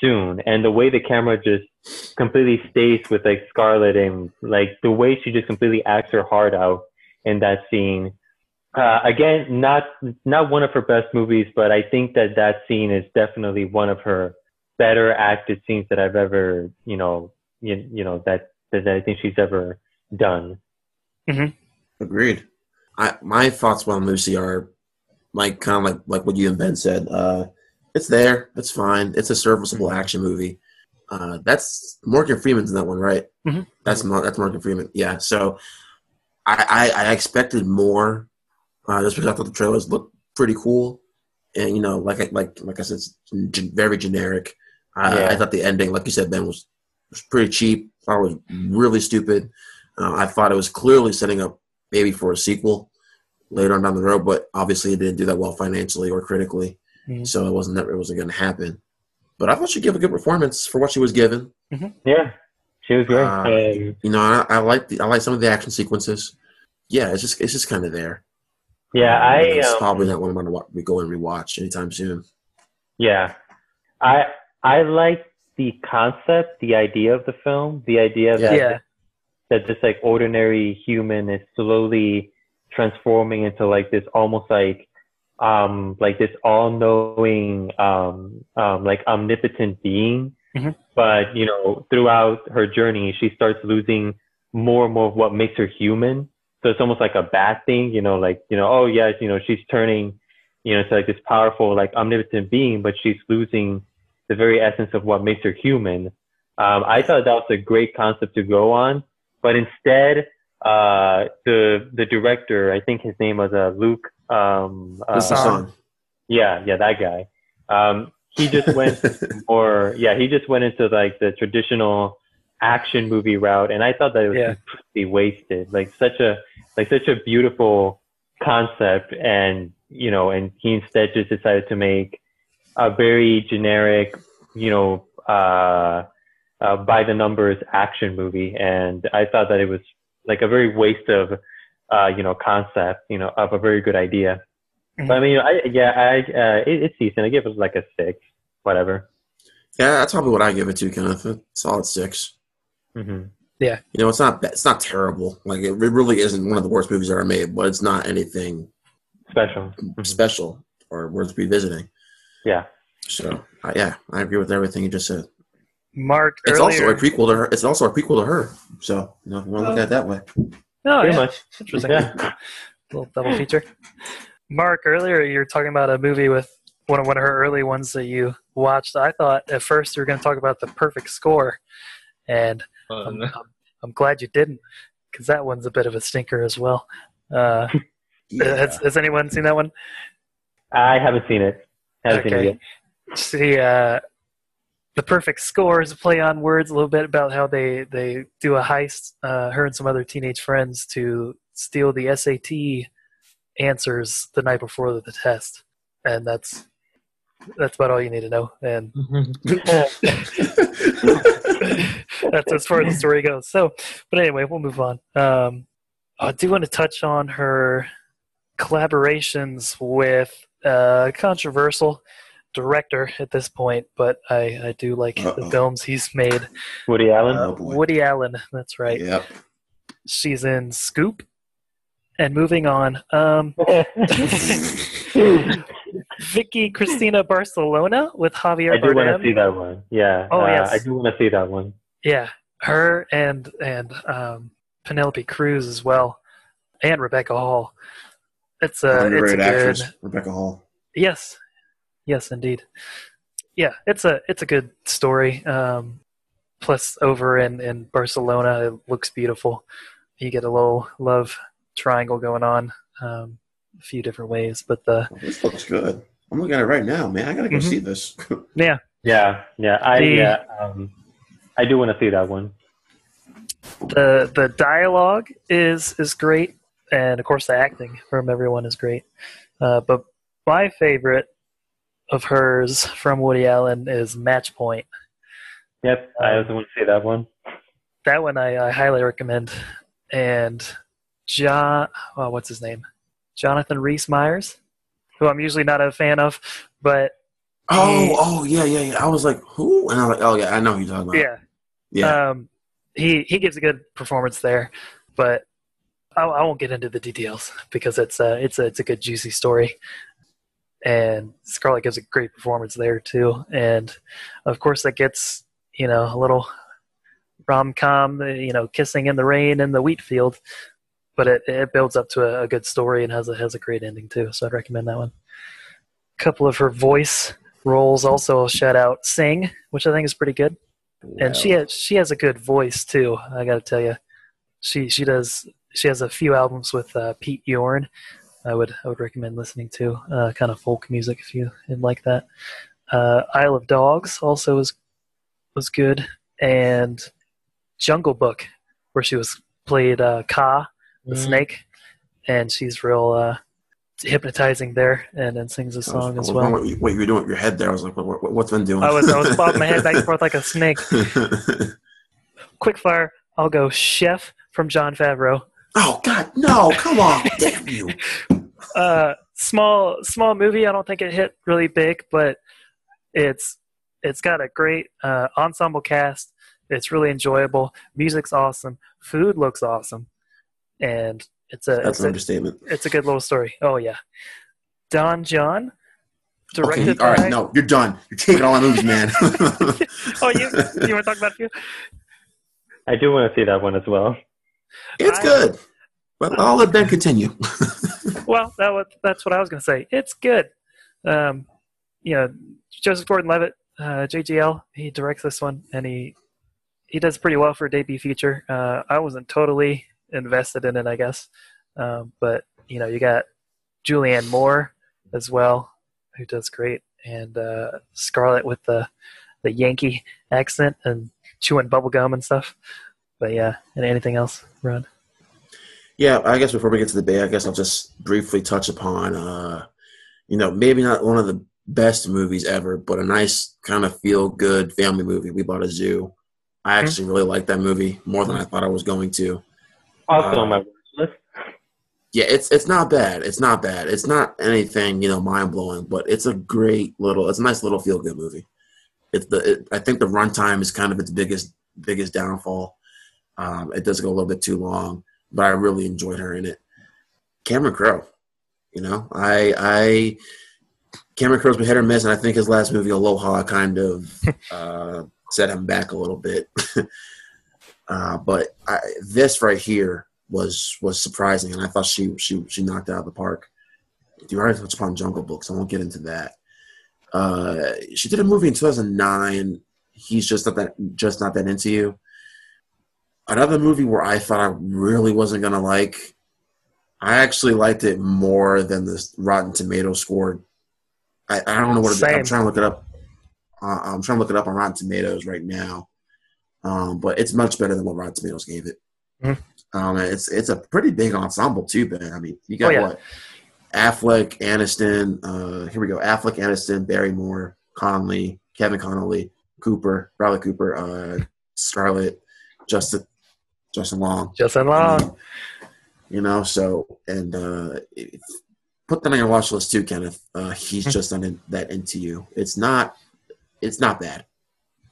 soon. And the way the camera just completely stays with like Scarlett and like the way she just completely acts her heart out in that scene. Uh, again, not not one of her best movies, but I think that that scene is definitely one of her better acted scenes that I've ever, you know, you, you know that that I think she's ever done. Agreed. I my thoughts on Lucy are like kind of like like what you and Ben said. Uh, it's there. It's fine. It's a serviceable action movie. Uh, that's Morgan Freeman's in that one, right? Mhm. That's that's Morgan Freeman. Yeah. So I I, I expected more, uh, just because I thought the trailers looked pretty cool, and you know, like I like like I said, it's gen- very generic. Uh, Yeah. I thought the ending, like you said, Ben, was was pretty cheap. I thought it was really stupid. Uh, I thought it was clearly setting up maybe for a sequel later on down the road, but obviously it didn't do that well financially or critically, Mhm. so it wasn't that it wasn't going to happen. But I thought she gave a good performance for what she was given. Yeah, She was great. Uh, Um, You know, I, I like the I like some of the action sequences. Yeah, it's just it's just kind of there. yeah, Um, I It's um, probably not one I'm gonna wa- go and rewatch anytime soon. Yeah, I I like the concept, the idea of the film, the idea that Yeah. that this like ordinary human is slowly transforming into like this almost like um like this all-knowing um um like omnipotent being Mhm. but you know throughout her journey she starts losing more and more of what makes her human so it's almost like a bad thing you know like you know oh yes you know she's turning you know to like this powerful like omnipotent being but she's losing the very essence of what makes her human. Um, i thought that was a great concept to go on but instead uh, the the director i think his name was uh, Luc um, uh, yeah yeah that guy. Um, he just went [laughs] or yeah he just went into like the traditional action movie route and i thought that it was Yeah. completely wasted like such a like such a beautiful concept and you know and he instead just decided to make a very generic you know uh, uh by the numbers action movie and i thought that it was like a very waste of uh you know concept you know of a very good idea but i mean i yeah i uh it, it's decent i give it like a six whatever Yeah, that's probably what I give it to, Kenneth. A solid six. Hmm Yeah, You know, it's not it's not terrible. Like it really isn't one of the worst movies ever made, but it's not anything special Mhm. special or worth revisiting. yeah So uh, yeah, I agree with everything you just said. Marc It's earlier. also a prequel to her. It's also a prequel to her. So you know, if you want to look at it that way. oh, pretty yeah. much Interesting. yeah [laughs] little double feature. Marc, earlier you were talking about a movie with one of one of her early ones that you watched. I thought at first you were going to talk about the perfect score, and I'm, I'm, I'm glad you didn't because that one's a bit of a stinker as well. Uh, [laughs] Yeah. has, has anyone seen that one? i haven't seen it haven't seen it Okay. yet See, uh, the perfect score is a play on words a little bit about how they they do a heist. Uh, her and some other teenage friends to steal the SAT answers the night before the test, and that's that's about all you need to know. And [laughs] [laughs] that's as far as the story goes. So, but anyway, we'll move on. Um, I do want to touch on her collaborations with uh, controversial director at this point, but I, I do like the Uh-oh. films he's made. woody allen oh. Woody Allen, that's right. Yep. She's in Scoop. And moving on, um, [laughs] Vicky Cristina Barcelona with Javier i do want to see that one yeah Oh, uh, yes. i do want to see that one Yeah, her and and um, Penelope Cruz as well, and Rebecca Hall. It's a it's a good actress, Rebecca Hall. yes, yes indeed. Yeah, it's a it's a good story. Um, plus, over in in Barcelona, it looks beautiful. You get a little love triangle going on, um, a few different ways. But the Oh, this looks good. I'm looking at it right now, man. I gotta go Mhm. see this. [laughs] yeah, yeah yeah i The- yeah um i do want to see that one the the dialogue is is great, and of course the acting from everyone is great. Uh, but my favorite of hers from Woody Allen is Match Point. yep i Um, also want to see that one That one I, I highly recommend. And John, oh, what's his name? Jonathan Rhys Myers, who I'm usually not a fan of, but oh, oh yeah, yeah, yeah. I was like, who? And I was like, oh yeah, I know who you're talking about. yeah, yeah. um, he he gives a good performance there. But I, I won't get into the details because it's a it's a it's a good juicy story, and Scarlett gives a great performance there too. And of course, that gets you know a little rom com, you know, kissing in the rain in the wheat field. But it, it builds up to a, a good story and has a has a great ending too. So I'd recommend that one. A couple of her voice roles also shout out Sing, which I think is pretty good and she has she has a good voice too. I got to tell you, she she does she has a few albums with uh, Pete Yorn. I would I would recommend listening to uh, kind of folk music if you like that. Uh, Isle of Dogs also was was good, and Jungle Book, where she was played uh, Kaa the Mm. snake, and she's real uh, hypnotizing there, and then sings a song I as well. What, what you were doing with your head there? I was like, what, what, what's been doing? I was I was [laughs] bobbing my head back and forth like a snake. [laughs] quick fire. I'll go Chef from Jon Favreau. Oh God, no! Come on, [laughs] damn you! Uh, small small movie. I don't think it hit really big, but it's it's got a great uh, ensemble cast. It's really enjoyable. Music's awesome. Food looks awesome, and it's a That's it's an a, understatement. it's a good little story. Oh yeah, Don Jon, directed Okay, all by. right, no, you're done. You're taking all my movies, man. [laughs] Oh, you you want to talk about a few? I do want to see that one as well. It's I- good. But I'll let Ben continue. [laughs] Well, that was, that's what I was going to say. It's good. Um, you know, Joseph Gordon-Levitt, uh, JGL, he directs this one, and he he does pretty well for a debut feature. Uh, I wasn't totally invested in it, I guess, um, but you know, you got Julianne Moore as well, who does great, and uh, Scarlett with the the Yankee accent and chewing bubble gum and stuff. But yeah, and anything else, Rod? Yeah, I guess before we get to the bay, I guess I'll just briefly touch upon, uh, you know, maybe not one of the best movies ever, but a nice kind of feel good family movie. We bought a zoo. I actually really liked that movie more than I thought I was going to. Also Uh, on my list. Yeah, it's it's not bad. It's not bad. It's not anything you know mind blowing, but it's a great little. It's a nice little feel good movie. It's the. It, I think the runtime is kind of its biggest biggest downfall. Um, it does go a little bit too long, but I really enjoyed her in it. Cameron Crowe, you know, I I Cameron Crowe's been hit or miss, and I think his last movie Aloha kind of [laughs] uh, set him back a little bit. [laughs] uh, but I, this right here was was surprising, and I thought she she she knocked it out of the park. You already touched upon Jungle Books? so I won't get into that. Uh, she did a movie in 2009. He's just not that just not that into you. Another movie where I thought I really wasn't gonna like. I actually liked it more than the Rotten Tomato score. I, I don't know what it, I'm trying to look it up. Uh, I'm trying to look it up on Rotten Tomatoes right now, um, but it's much better than what Rotten Tomatoes gave it. Mhm. Um, it's it's a pretty big ensemble too, Ben. I mean, you got Oh, yeah. what? Affleck, Aniston. Uh, here we go. Affleck, Aniston, Barrymore, Conley, Kevin Connolly, Cooper, Bradley Cooper, uh, Scarlett, Justin, Justin Long. Justin Long. You know, so and uh, put that on your watch list too, Kenneth. Uh, he's Mhm. just not in, that into you. It's not. It's not bad.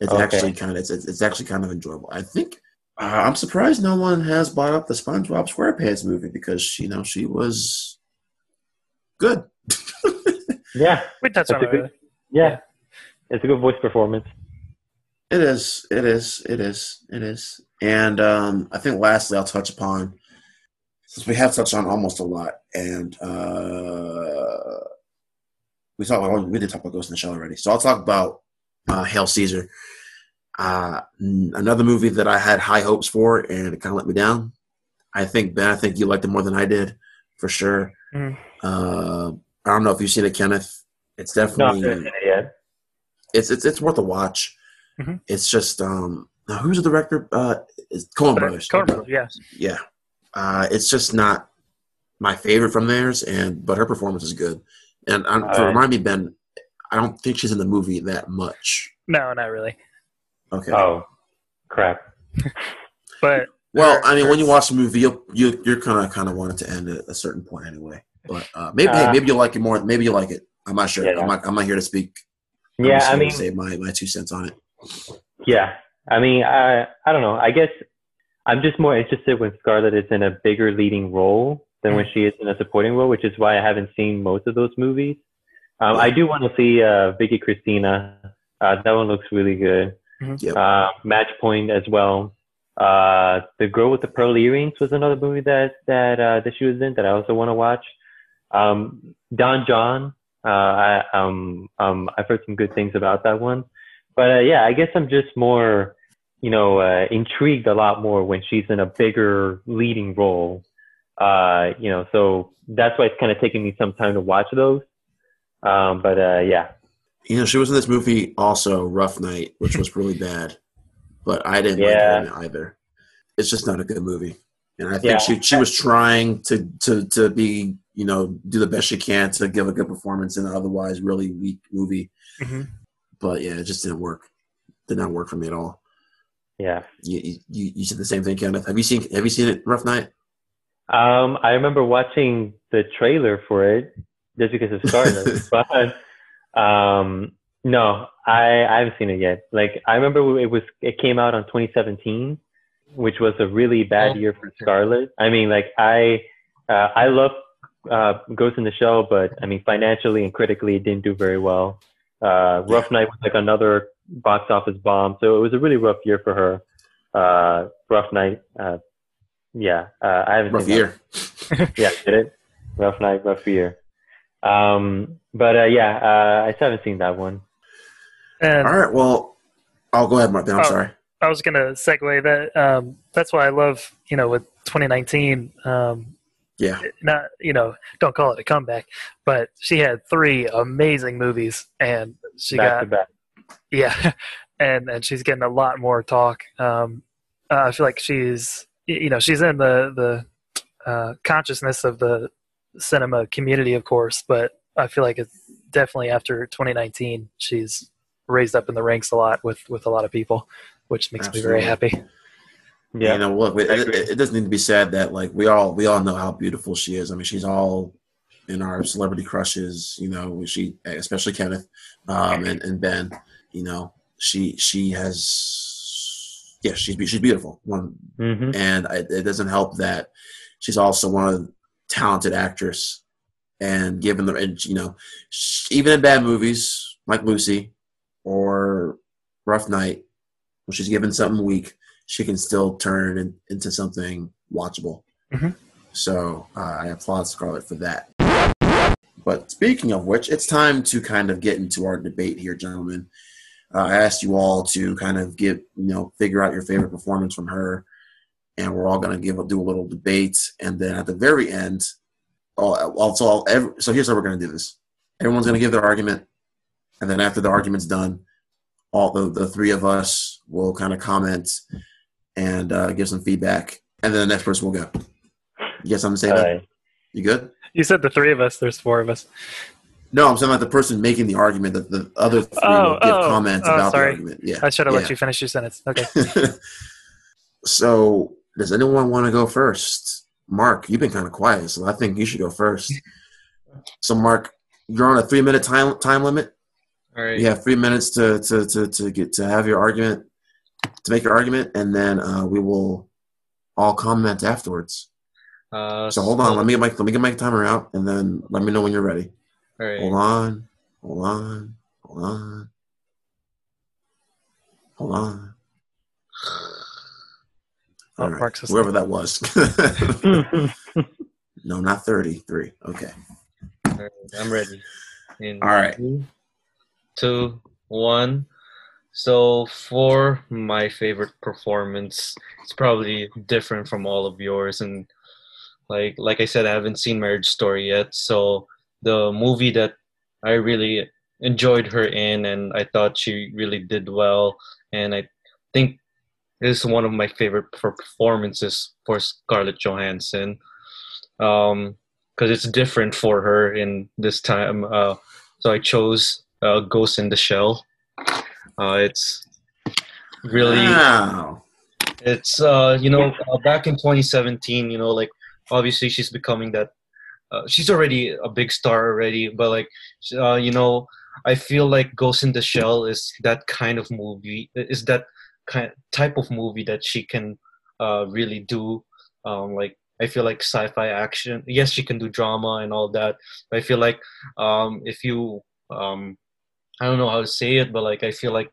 It's Okay. actually kind of. It's, it's it's actually kind of enjoyable. I think. Uh, I'm surprised no one has bought up the SpongeBob SquarePants movie because you know she was good. [laughs] Yeah, We touched That's on a it. good- earlier. yeah. It's a good voice performance. It is. It is. It is. It is. And um, I think lastly, I'll touch upon since we have touched on almost a lot, and uh, we talked. About, we did talk about Ghost in the Shell already, so I'll talk about uh, Hail Caesar. Uh, n- another movie that I had high hopes for, and it kind of let me down. I think Ben. I think you liked it more than I did, for sure. Mm. Uh, I don't know if you've seen it, Kenneth. It's Not definitely finished it yet. it's it's it's worth a watch. Mhm. It's just um now who's the director? Uh, it's Coen Brothers. Coen Brothers, yeah. Yeah, uh, it's just not my favorite from theirs, and but her performance is good. And um, to Alright. remind me, Ben, I don't think she's in the movie that much. No, not really. Okay. Oh, crap. [laughs] But well, I mean, when you watch the movie, you'll, you you're kind of kind of want it to end at a certain point anyway. But uh, maybe hey, Uh, maybe you'll like it more. Maybe you like it. I'm not sure. Yeah. I'm not. I'm not here to speak. I'm Yeah, just I here to mean, say my my two cents on it. yeah. I mean, I I don't know. I guess I'm just more interested when Scarlett is in a bigger leading role than when she is in a supporting role, which is why I haven't seen most of those movies. Um, I do want to see uh, Vicky Cristina. Uh, that one looks really good. Mhm. Yep. Uh, Match Point as well. Uh, the Girl with the Pearl Earrings was another movie that that uh, that she was in that I also want to watch. Um, Don Jon. Uh, I um um I've heard some good things about that one, but uh, yeah, I guess I'm just more, you know, uh, intrigued a lot more when she's in a bigger leading role. Uh, you know, so that's why it's kind of taking me some time to watch those. Um, but uh, yeah, You know, she was in this movie also, Rough Night, which was really [laughs] bad, but I didn't Yeah. like it either. It's just not a good movie, and I think Yeah. she she was trying to to to be you know do the best she can to give a good performance in an otherwise really weak movie, Mhm. but yeah, it just didn't work. Did not work for me at all. Yeah. You, you you said the same thing, Kenneth. Have you seen Have you seen it, Rough Night? Um, I remember watching the trailer for it just because of Scarlett, [laughs] but um, no, I I haven't seen it yet. Like I remember it was it came out on 2017, which was a really bad Oh, year for okay. Scarlett. I mean, like I uh, I love uh, Ghost in the Shell, but I mean financially and critically, it didn't do very well. Uh, Rough Night was like another box office bomb, so it was a really rough year for her. Uh, Rough Night, uh, yeah, uh, I haven't Rough year. [laughs] Yeah, did it? Rough night, rough year. Um, but uh, yeah, uh, I still haven't seen that one. And All right. Well, I'll go ahead, Martin. I'm Oh. sorry. I was gonna segue that. Um, that's why I love you know with 2019. Um, Yeah. not you know don't call it a comeback, but she had three amazing movies, and she back got to back. yeah, [laughs] and and she's getting a lot more talk. Um, uh, I feel like she's you know she's in the the uh, consciousness of the cinema community, of course, but I feel like it's definitely after 2019 she's raised up in the ranks a lot with with a lot of people, which makes me very happy. Yeah, You know, look, it, it, it doesn't need to be said that like we all we all know how beautiful she is. I mean, she's all in our celebrity crushes. You know, she especially Kenneth um, and and Ben. You know, she she has yeah, she's she's beautiful. One hmm and I, it doesn't help that she's also one of the talented actress and given the and you know even in bad movies like lucy or rough night when she's given something weak she can still turn in, into something watchable. Mhm. so uh, i applaud scarlett for that. But speaking of which it's time to kind of get into our debate here gentlemen. Uh, i asked you all to kind of get you know figure out your favorite performance from her and we're all going to give do a little debate, and then at the very end, all also all every, so here's how we're going to do this. Everyone's going to give their argument, and then after the argument's done, all the the three of us will kind of comment and uh, give some feedback, and then the next person will go. You got something to say? All about right. You good? You said the three of us. There's four of us. No, I'm saying like the person making the argument that the other three Oh, will give oh, comments oh, about sorry. the argument. Yeah. I should have yeah. let you finish your sentence. Okay. [laughs] so, does anyone want to go first? Marc, you've been kind of quiet, so I think you should go first. So, Marc, you're on a three minute time time limit. All right. You have three minutes to to, to, to get to have your argument, to make your argument, and then uh, we will all comment afterwards. Uh, So hold on, let me get my let me get my timer out, and then let me know when you're ready. All right. Hold on, hold on, hold on, hold on. All right, Marc's asleep. whoever that was. [laughs] no, not thirty-three. Okay. All right, I'm ready. In All right. three, two, one. So for my favorite performance, it's probably different from all of yours, and like like I said, I haven't seen Marriage Story yet. So the movie that I really enjoyed her in, and I thought she really did well, and I think is one of my favorite performances for Scarlett Johansson. Um, because it's different for her in this time. Uh, so I chose uh, Ghost in the Shell. Uh, it's really, Wow. it's uh, you know, uh, back in 2017, you know, like obviously she's becoming that. Uh, she's already a big star already, but like, uh, you know, I feel like Ghost in the Shell is that kind of movie. Is that kind of type of movie that she can uh, really do. Um, like I feel like sci-fi action. Yes, she can do drama and all that. But I feel like um, if you, um, I don't know how to say it, but like I feel like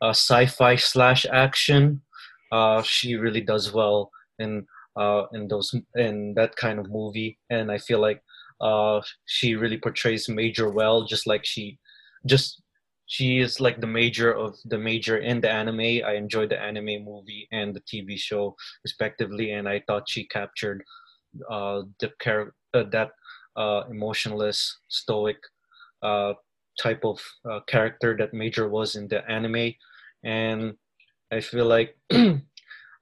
uh, sci-fi slash action, uh, she really does well in uh, in those in that kind of movie. And I feel like uh, she really portrays Major well, just like she, just she is like the major of the major in the anime. I enjoyed the anime movie and the TV show respectively, and I thought she captured uh, the char- uh, that uh, emotionless, stoic uh, type of uh, character that Major was in the anime, and I feel like [clears throat]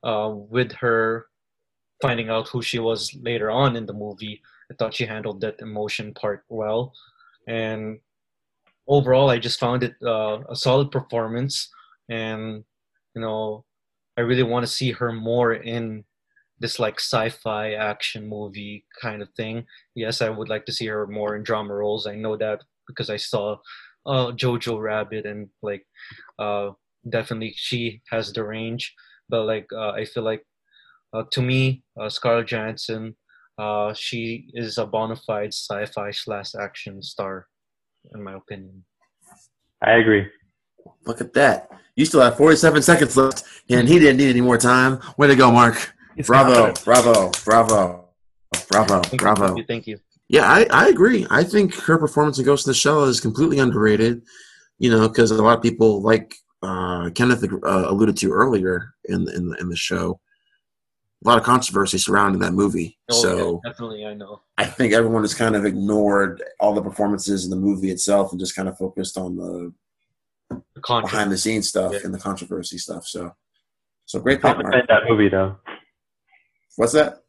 uh, with her finding out who she was later on in the movie, I thought she handled that emotion part well, and overall, I just found it uh, a solid performance, and you know, I really want to see her more in this like sci-fi action movie kind of thing. Yes, I would like to see her more in drama roles. I know that because I saw uh, Jojo Rabbit and like uh, definitely she has the range. But like uh, I feel like uh, to me, uh, Scarlett Johansson, uh, she is a bona fide sci-fi slash action star, in my opinion. I agree. Look at that. You still have 47 seconds left, and he didn't need any more time. Way to go, Marc. He's Bravo, confident. bravo, bravo, bravo, Thank bravo. You, thank you. Thank you. Yeah, I, I agree. I think her performance in Ghost in the Shell is completely underrated. You know, because a lot of people, like uh, Kenneth uh, alluded to earlier in in in the show, a lot of controversy surrounding that movie. Oh, so yeah, definitely, I know. I think everyone has kind of ignored all the performances in the movie itself and just kind of focused on the The behind the scenes stuff Yeah. and the controversy stuff. So, so great I'll point, Marc. defend that movie though. What's that?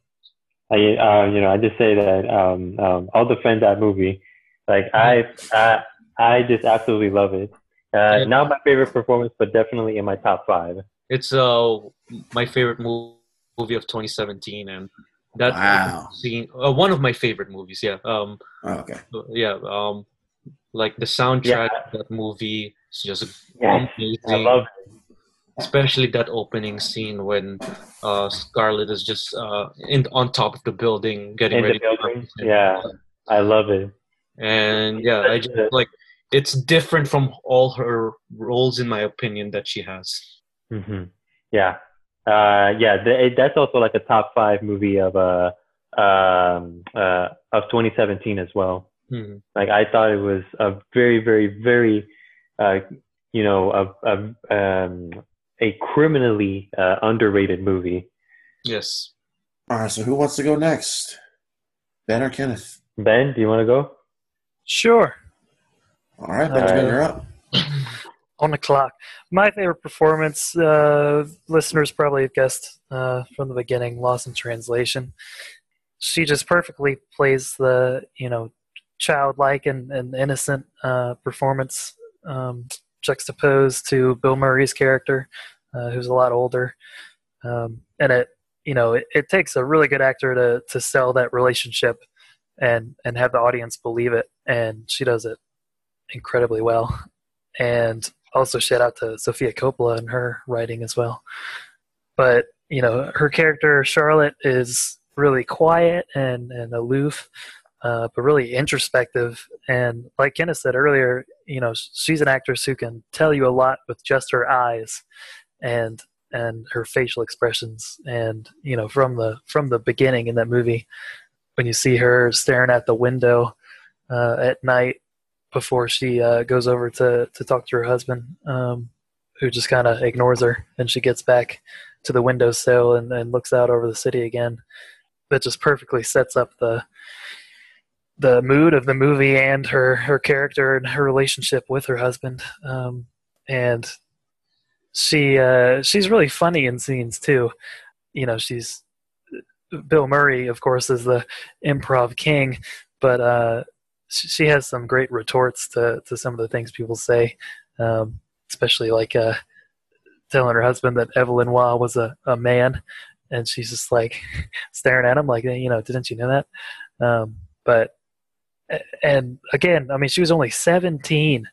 I, uh, you know, I just say that um, um, I'll defend that movie. Like I, I, I just absolutely love it. Uh, Yeah. not my favorite performance, but definitely in my top five. It's uh my favorite mo- movie of 2017, and that Wow. scene, uh, one of my favorite movies. Yeah. Um. Oh, okay. Yeah. Um. Like the soundtrack of that movie is just Yeah, amazing. I love. It. Especially that opening scene when uh, Scarlett is just uh, in on top of the building getting In ready. to building? represent. Yeah. I love it. and yeah, I just like it's different from all her roles, in my opinion, that she has. hmm Yeah, uh, yeah. The, it, that's also like a top five movie of uh, um, uh, of 2017 as well. Mhm. Like I thought it was a very, very, very, uh, you know, a a, um, a criminally uh, underrated movie. Yes. All right. So who wants to go next? Ben or Kenneth? Ben, do you want to go? Sure. All right, Benjamin, Uh, you're up. [laughs] On the clock. My favorite performance, uh, listeners probably have guessed uh, from the beginning, Lost in Translation. She just perfectly plays the, you know, childlike and, and innocent uh, performance um, juxtaposed to Bill Murray's character, uh, who's a lot older. Um, and it, you know, it, it takes a really good actor to, to sell that relationship and, and have the audience believe it. And she does it incredibly well. And also shout out to Sofia Coppola and her writing as well. But you know, her character Charlotte is really quiet and and aloof, uh, but really introspective. And like Kenneth said earlier, you know, she's an actress who can tell you a lot with just her eyes and and her facial expressions. And you know, from the from the beginning in that movie, when you see her staring at the window uh, at night before she uh, goes over to, to talk to her husband, um, who just kind of ignores her. And she gets back to the windowsill and, and looks out over the city again. That just perfectly sets up the the mood of the movie and her her character and her relationship with her husband. Um, and she uh, she's really funny in scenes too. You know, she's Bill Murray, of course, is the improv king, but uh, she has some great retorts to, to some of the things people say, um, especially like uh, telling her husband that Evelyn Waugh was a, a man, and she's just like [laughs] staring at him like, you know, didn't you know that? Um, but and again, I mean, she was only 17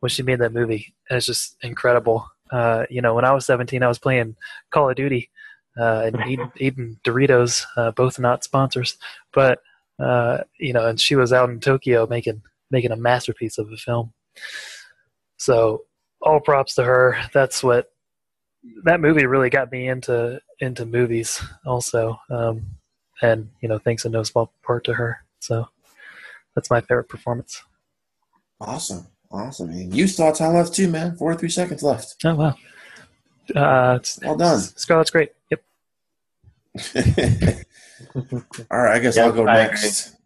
when she made that movie, and it's just incredible. Uh, you know, when I was 17, I was playing Call of Duty uh, and eating, [laughs] eating Doritos, uh, both not sponsors, but uh, you know, and she was out in Tokyo making making a masterpiece of a film. So all props to her. That's what that movie really got me into into movies also, um, and you know, thanks in no small part to her. So that's my favorite performance. Awesome. Awesome. And you have time left too, man. Four or three seconds left. Oh wow, uh, it's, Well done. Scarlett's great. [laughs] All right, I guess Yeah, I'll go I next.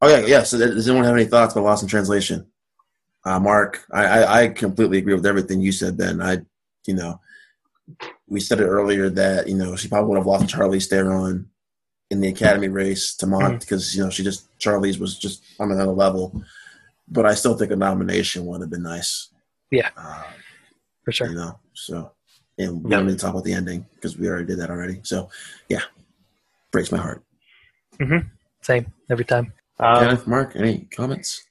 Oh yeah, yeah. So does anyone have any thoughts about Lost in Translation? Uh, Marc, I, I, I completely agree with everything you said. Ben, I, you know, we said it earlier that you know she probably would have lost Charlize Theron in the Academy race to Mont because you know she just Charlize was just on another level. But I still think a nomination would have been nice. Yeah. Uh, For sure. you know, so and we Yeah. don't need to talk about the ending because we already did that already. So, yeah, breaks my heart. Mm-hmm. Same every time. Um, Kenneth, Marc, any comments?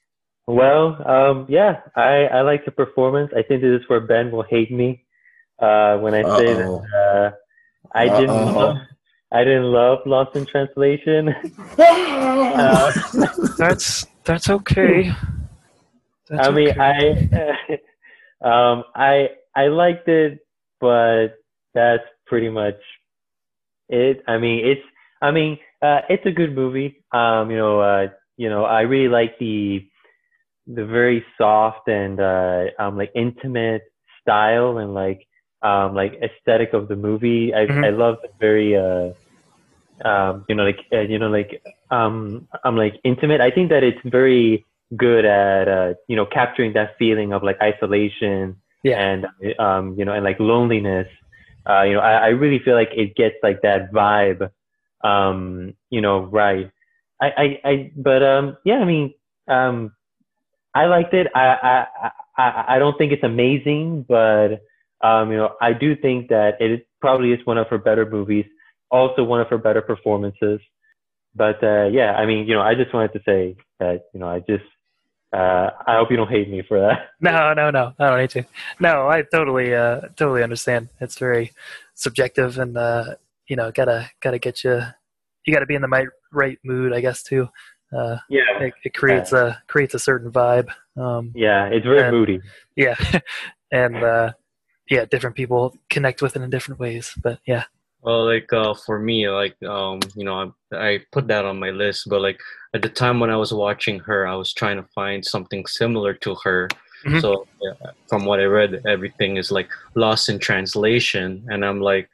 Well, um, yeah, I, I like the performance. I think this is where Ben will hate me uh, when I say Uh-oh. that uh, I didn't love, I didn't love Lost in Translation. [laughs] Uh, That's that's okay. That's I mean, okay. I [laughs] um, I I liked it, but that's pretty much it. I mean, it's I mean, uh, it's a good movie. Um, you know, uh, you know, I really like the the very soft and uh, um, like intimate style and like um, like aesthetic of the movie. I Mhm. I love the very uh, um, you know, like uh, you know, like um, I'm like intimate. I think that it's very good at uh, you know capturing that feeling of like isolation Yeah. and um, you know and like loneliness. Uh, you know, I, I really feel like it gets like that vibe. Um, you know, right. I, I, I but um, yeah, I mean, um, I liked it. I, I, I, I don't think it's amazing, but um, you know, I do think that it probably is one of her better movies. Also, one of her better performances. But uh, yeah, I mean, you know, I just wanted to say that you know, I just uh, I hope you don't hate me for that. [laughs] No, no, no. I don't need to. No, I totally, uh, totally understand. It's very subjective, and uh, you know, gotta, gotta get you. You gotta be in the right, right mood, I guess, too. Uh, Yeah, it, it creates a creates a certain vibe. Um, yeah, it's very And- moody. yeah, [laughs] and uh, yeah, different people connect with it in different ways. But yeah, Well, like uh, for me, like um, you know, I, I put that on my list, but like at the time when I was watching her, I was trying to find something similar to her. Mhm. So yeah, from what I read, everything is like lost in translation, and I'm like,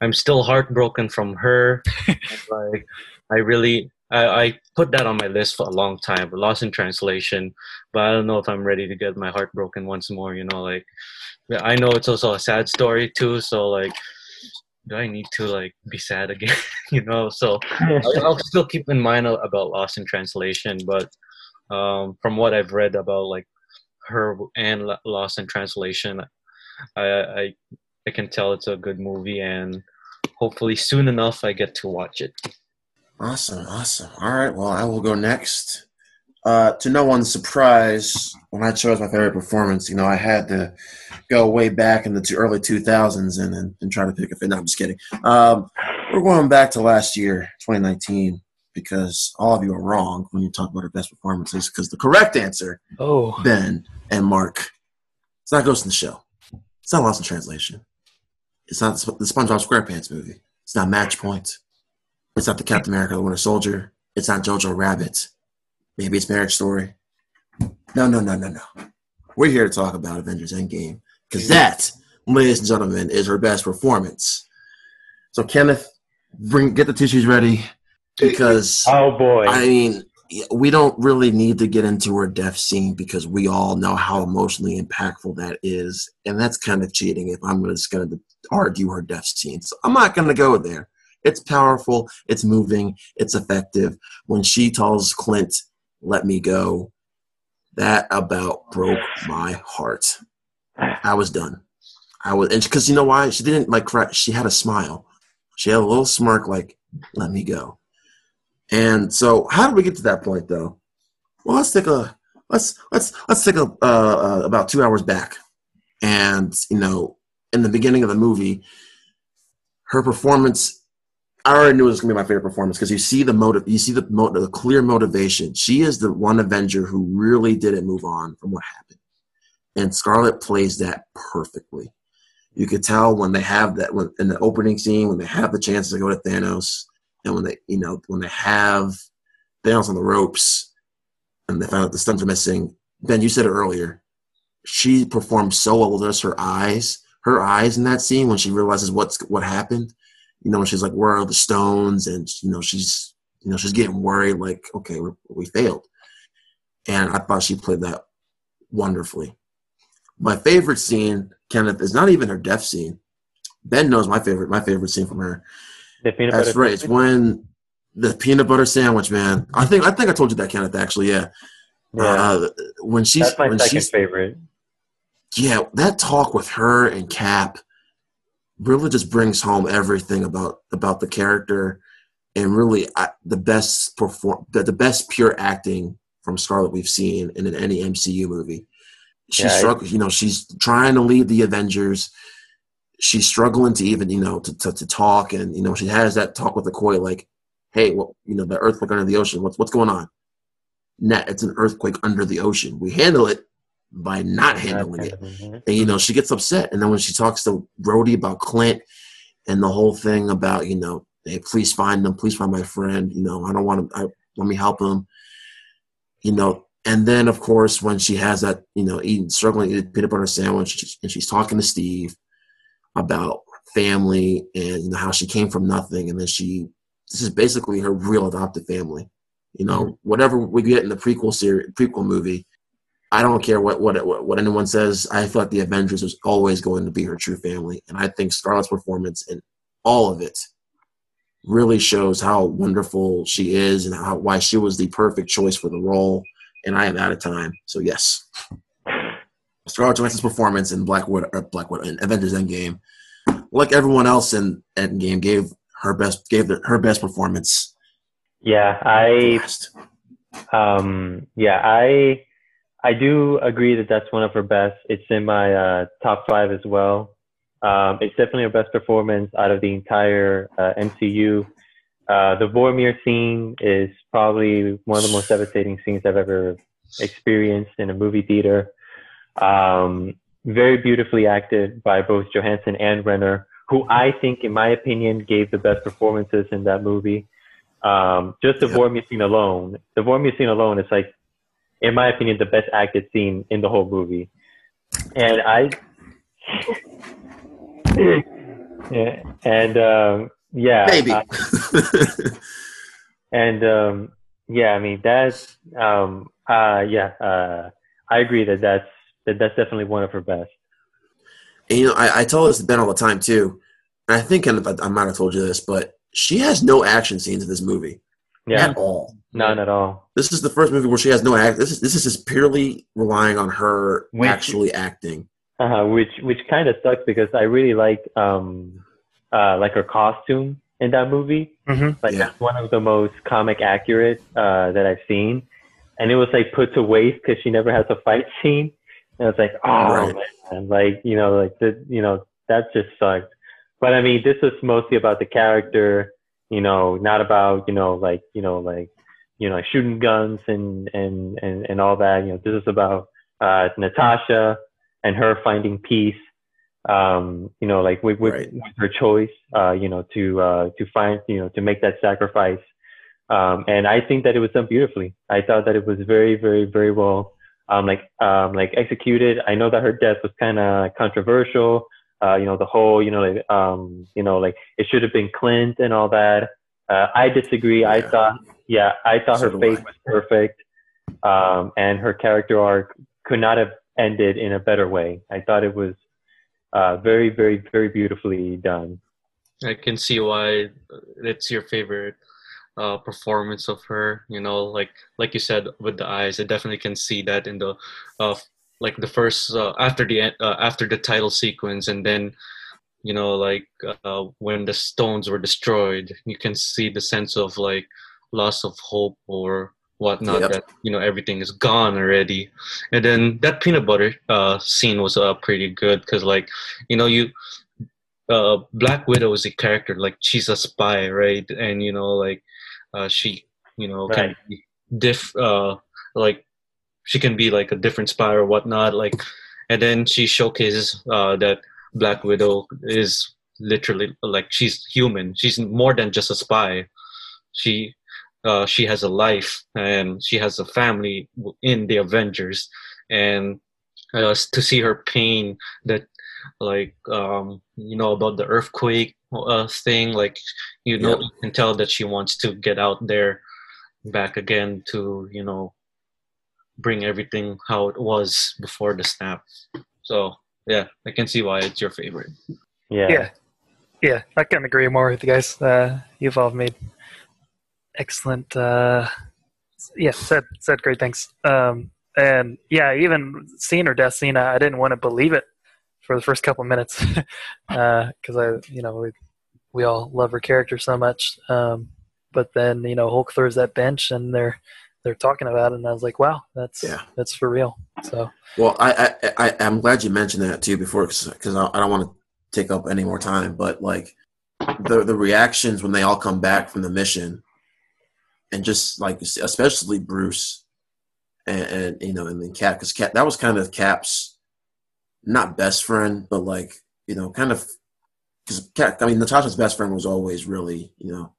I'm still heartbroken from her. [laughs] And, like, I really, I, I put that on my list for a long time, but lost in translation. But I don't know if I'm ready to get my heart broken once more. You know, like I know it's also a sad story too, so like do I need to like be sad again? [laughs] you know, so [laughs] I'll, I'll still keep in mind about Lost in Translation, but um, from what I've read about like her and Lo- Lost in Translation, I, I I can tell it's a good movie, and hopefully soon enough I get to watch it. Awesome, awesome. All right, well, I will go next. Uh, to no one's surprise, when I chose my favorite performance, you know, I had to go way back in the two, early 2000s and, and, and try to pick a fit. No, I'm just kidding. Um, we're going back to last year, 2019, because all of you are wrong when you talk about our best performances, because the correct answer, oh, Ben and Marc, it's not Ghost in the Shell. It's not Lost in Translation. It's not the SpongeBob SquarePants movie. It's not Match Point. It's not the Captain America: The Winter Soldier. It's not Jojo Rabbit. Maybe it's Marriage Story. No, no, no, no, no. We're here to talk about Avengers Endgame because that, ladies and gentlemen, is her best performance. So, Kenneth, bring get the tissues ready because oh boy. I mean, we don't really need to get into her death scene because we all know how emotionally impactful that is, and that's kind of cheating if I'm just going to argue her death scene. So I'm not going to go there. It's powerful, it's moving, it's effective. When she tells Clint, "Let me go," that about broke my heart. I was done. I was, and because you know why? She didn't like cry. She had a smile. She had a little smirk, like, "Let me go." And so, how did we get to that point, though? Well, let's take a let's let's let's take a uh, uh, about two hours back, and you know, in the beginning of the movie, her performance. I already knew it was going to be my favorite performance because you see the motive, you see the, the clear motivation. She is the one Avenger who really didn't move on from what happened, and Scarlett plays that perfectly. You could tell when they have that when, in the opening scene when they have the chance to go to Thanos, and when they you know when they have Thanos on the ropes, and they found out the stuns are missing. Ben, you said it earlier. She performed so well with just her eyes. Her eyes in that scene when she realizes what's what happened. You know, she's like, "Where are the stones?" and you know she's you know she's getting worried, like, "Okay, we we failed." And I thought she played that wonderfully. My favorite scene, Kenneth, is not even her death scene. Ben knows my favorite. My favorite scene from her. The peanut That's butter right. It's when the peanut butter sandwich, man. I think I think I told you that, Kenneth. Actually, yeah. Yeah, Uh, when she's that's my when second she's favorite. yeah, that talk with her and Cap, really just brings home everything about about the character and really I, the best perform the, the best pure acting from Scarlett we've seen in any MCU movie. She's Yeah, struggling, you know, she's trying to lead the Avengers. She's struggling to even, you know, to, to, to talk and, you know, she has that talk with Okoye like, hey, well, you know, the earthquake under the ocean, what's what's going on? Net, it's an earthquake under the ocean. We handle it by not handling it. And you know, she gets upset. And then when she talks to Rhodey about Clint and the whole thing about, you know, hey, please find him, please find my friend, you know, I don't want to I, let me help him. You know, and then of course when she has that, you know, eating struggling to eat peanut butter sandwich and she's talking to Steve about family and you know how she came from nothing and then she this is basically her real adopted family. You know, mm-hmm. whatever we get in the prequel series prequel movie, I don't care what, what what anyone says. I thought the Avengers was always going to be her true family, and I think Scarlett's performance in all of it really shows how wonderful she is and how why she was the perfect choice for the role. And I am out of time, so yes, Scarlett Johansson's performance in Blackwood, Widow, or Black Widow in Avengers Endgame, like everyone else in Endgame, gave her best gave the, her best performance. Yeah, I. Um, yeah, I I do agree that that's one of her best. It's in my uh, top five as well. Um, it's definitely her best performance out of the entire uh, MCU. Uh, the Vormir scene is probably one of the most devastating scenes I've ever experienced in a movie theater. Um, very beautifully acted by both Johansson and Renner, who I think, in my opinion, gave the best performances in that movie. Um, just the Yep. Vormir scene alone, the Vormir scene alone is like, in my opinion, the best acted scene in the whole movie. And I, [laughs] yeah, and um, yeah, Maybe. I- [laughs] and um, yeah, I mean that's um, uh, yeah, uh, I agree that that's that that's definitely one of her best. And, you know, I, I tell this to Ben all the time too. And I think I, I might have told you this, but she has no action scenes in this movie Yeah, at all. none at all. This is the first movie where she has no act. This is this is just purely relying on her Which- actually acting. Uh, which which kind of sucks because I really like um uh like her costume in that movie. hmm Like Yeah. one of the most comic accurate uh that I've seen, and it was like put to waste because she never has a fight [laughs] scene. And it's like, oh Right. man, like you know, like the you know that just sucked. But I mean, this was mostly about the character, you know, not about you know like you know like you know shooting guns and and and and all that. You know, this is about uh Natasha and her finding peace. Um, you know, like with, with, Right. with her choice, uh, you know, to uh, to find, you know, to make that sacrifice. Um, and I think that it was done beautifully. I thought that it was very, very, very well, um, like, um, like executed. I know that her death was kind of controversial. Uh, you know, the whole, you know, like, um, you know, like it should have been Clint and all that. Uh, I disagree. I Yeah. thought, yeah, I thought So her face was perfect, um, and her character arc could not have ended in a better way. I thought it was uh, very, very, very beautifully done. I can see why it's your favorite uh, performance of her. You know, like like you said with the eyes, I definitely can see that in the uh, like the first uh, after the uh, after the title sequence, and then you know like uh, when the stones were destroyed, you can see the sense of like loss of hope or whatnot Yep. that you know everything is gone already and then that peanut butter uh scene was uh pretty good because like you know you uh, Black Widow is a character like she's a spy, right? And you know, like uh, she, you know, can Right. be diff, uh, like she can be like a different spy or whatnot. Like, and then she showcases uh, that Black Widow is literally like she's human. She's more than just a spy. She uh, she has a life and she has a family in the Avengers, and uh, to see her pain that like um you know about the earthquake uh thing like you know Yep. you can tell that she wants to get out there back again to you know bring everything how it was before the snap so yeah i can see why it's your favorite Yeah. Yeah. Yeah, I can't agree more with you guys. Uh, you've all made excellent, uh, yeah, said said great things. Um, and yeah, even seeing her death scene, I I didn't want to believe it for the first couple of minutes [laughs] because I, you know, we, we all love her character so much. Um, but then you know Hulk throws that bench and they're they're talking about it, and I was like, wow, that's Yeah. that's for real. So Well, I, I, I I'm glad you mentioned that too before, because I, I don't want to take up any more time. But like the the reactions when they all come back from the mission, and just like especially Bruce, and, and you know, and then Cap, because Cap that was kind of Cap's not best friend, but like you know, kind of because Cap. I mean, Natasha's best friend was always really you know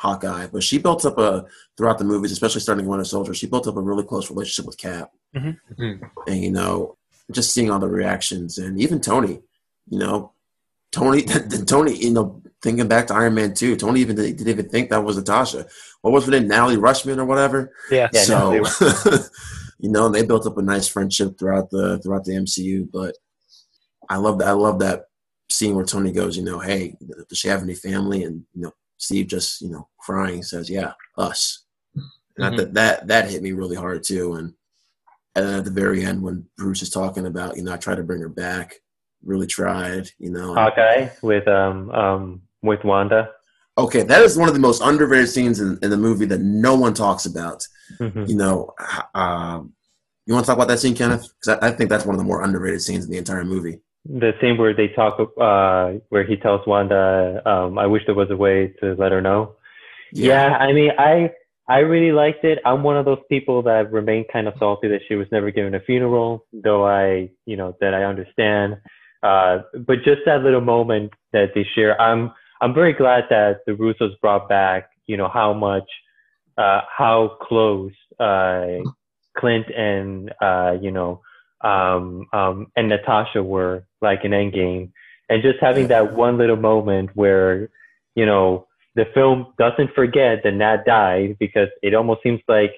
Hawkeye, but she built up a throughout the movies, especially starting Winter Soldier. She built up a really close relationship with Cap. Mhm. and you know just seeing all the reactions and even tony you know tony [laughs] tony you know thinking back to iron man 2 tony even didn't even think that was natasha. What was her name? Natalie rushman or whatever? Yeah, Yeah, so Natalie [laughs] you know they built up a nice friendship throughout the throughout the mcu but i love that i love that scene where tony goes you know hey does she have any family? And you know steve just you know crying says yeah us and I Mhm. th- that that hit me really hard too and and then at the very end when bruce is talking about you know i tried to bring her back really tried you know Hawkeye with um um with Wanda. okay that is one of the most underrated scenes in, in the movie that no one talks about Mhm. you know um, you want to talk about that scene kenneth because I, I think that's one of the more underrated scenes in the entire movie The scene where they talk, uh, where he tells Wanda, um, "I wish there was a way to let her know." Yeah, I mean, I I really liked it. I'm one of those people that remain kind of salty that she was never given a funeral, though I, you know, that I understand. Uh, but just that little moment that they share, I'm I'm very glad that the Russos brought back, you know, how much, uh, how close uh, Clint and uh, you know, um, um, and Natasha were like in Endgame, and just having that one little moment where, you know, the film doesn't forget that Nat died because it almost seems like,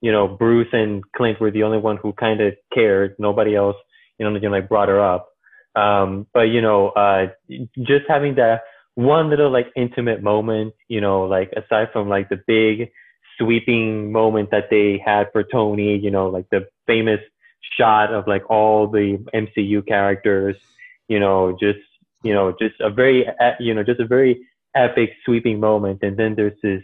you know, Bruce and Clint were the only one who kind of cared. Nobody else, you know, you know, like brought her up. Um, but you know, uh, just having that one little like intimate moment, you know, like aside from like the big sweeping moment that they had for Tony, you know, like the famous shot of like all the MCU characters, you know, just you know, just a very, you know, just a very epic sweeping moment. And then there's this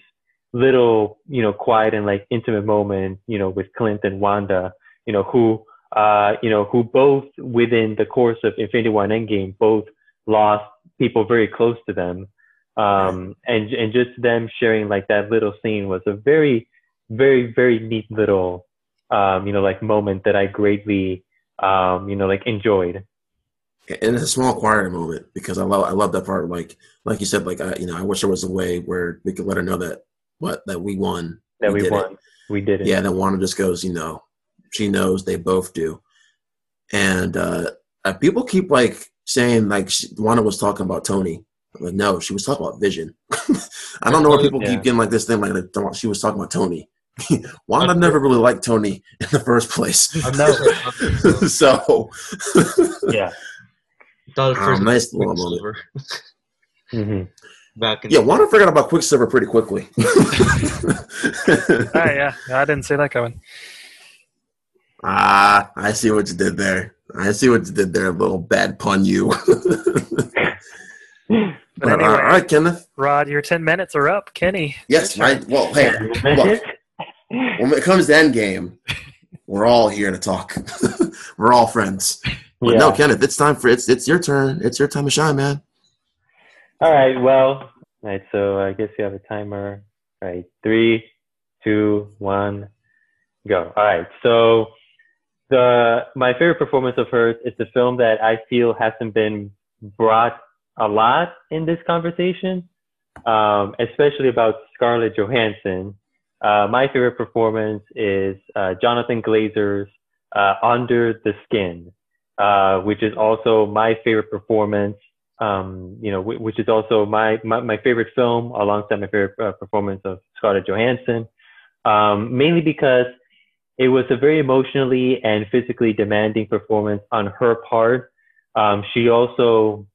little you know quiet and like intimate moment you know with clint and wanda you know who uh you know who both within the course of infinity war and endgame both lost people very close to them. Um and and just them sharing like that little scene was a very very very neat little um you know like moment that i greatly um you know like enjoyed and it's a small quieter moment because I love I love that part. Like like you said, like I you know I wish there was a way where we could let her know that what that we won. that we, it. won we did it Yeah, then Wanda just goes, you know, she knows they both do, and uh, uh people keep like saying like she, Wanda was talking about Tony. Like no, she was talking about Vision. [laughs] I don't know why people Yeah. keep getting like this thing like that she was talking about Tony. [laughs] Wanda never really liked Tony in the first place. no. [laughs] so [laughs] yeah Thought at Um, first nice it was little moment. Quicksilver hmm Back in Yeah, Wanda forgot about Quicksilver pretty quickly. Ah, yeah, I didn't see that coming. ah, I see what you did there. I see what you did there, little bad pun you. But But, uh, anyway, all right, Kenneth. Rod, your ten minutes are up. Kenny, Yes, your right. Well, hey, look, when it comes to Endgame, we're all here to talk. [laughs] we're all friends. But yeah. no, Kenneth, it's time for it's it's your turn. It's your time to shine, man. All right. Well, all right. So I guess you have a timer. All right. Three, two, one, go. All right. So the my favorite performance of hers is the film that I feel hasn't been brought a lot in this conversation, um, especially about Scarlett Johansson. Uh, my favorite performance is uh, Jonathan Glazer's uh, Under the Skin, uh, which is also my favorite performance um, you know, wh- which is also my, my, my favorite film alongside my favorite uh, performance of Scarlett Johansson, um, mainly because it was a very emotionally and physically demanding performance on her part. Um, she also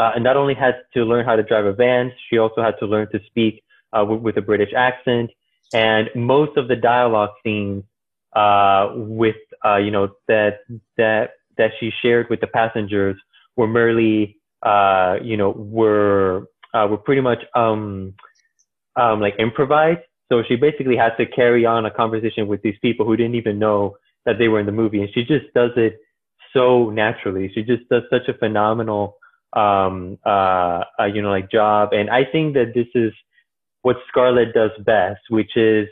uh, not only had to learn how to drive a van, she also had to learn to speak with, with a British accent. And most of the dialogue scenes uh, with, uh, you know, that, that that she shared with the passengers were merely, uh, you know, were uh, were pretty much um, um, like improvised. So she basically had to carry on a conversation with these people who didn't even know that they were in the movie, and she just does it so naturally. She just does such a phenomenal, um, uh, uh, you know, like job. And I think that this is what Scarlett does best, which is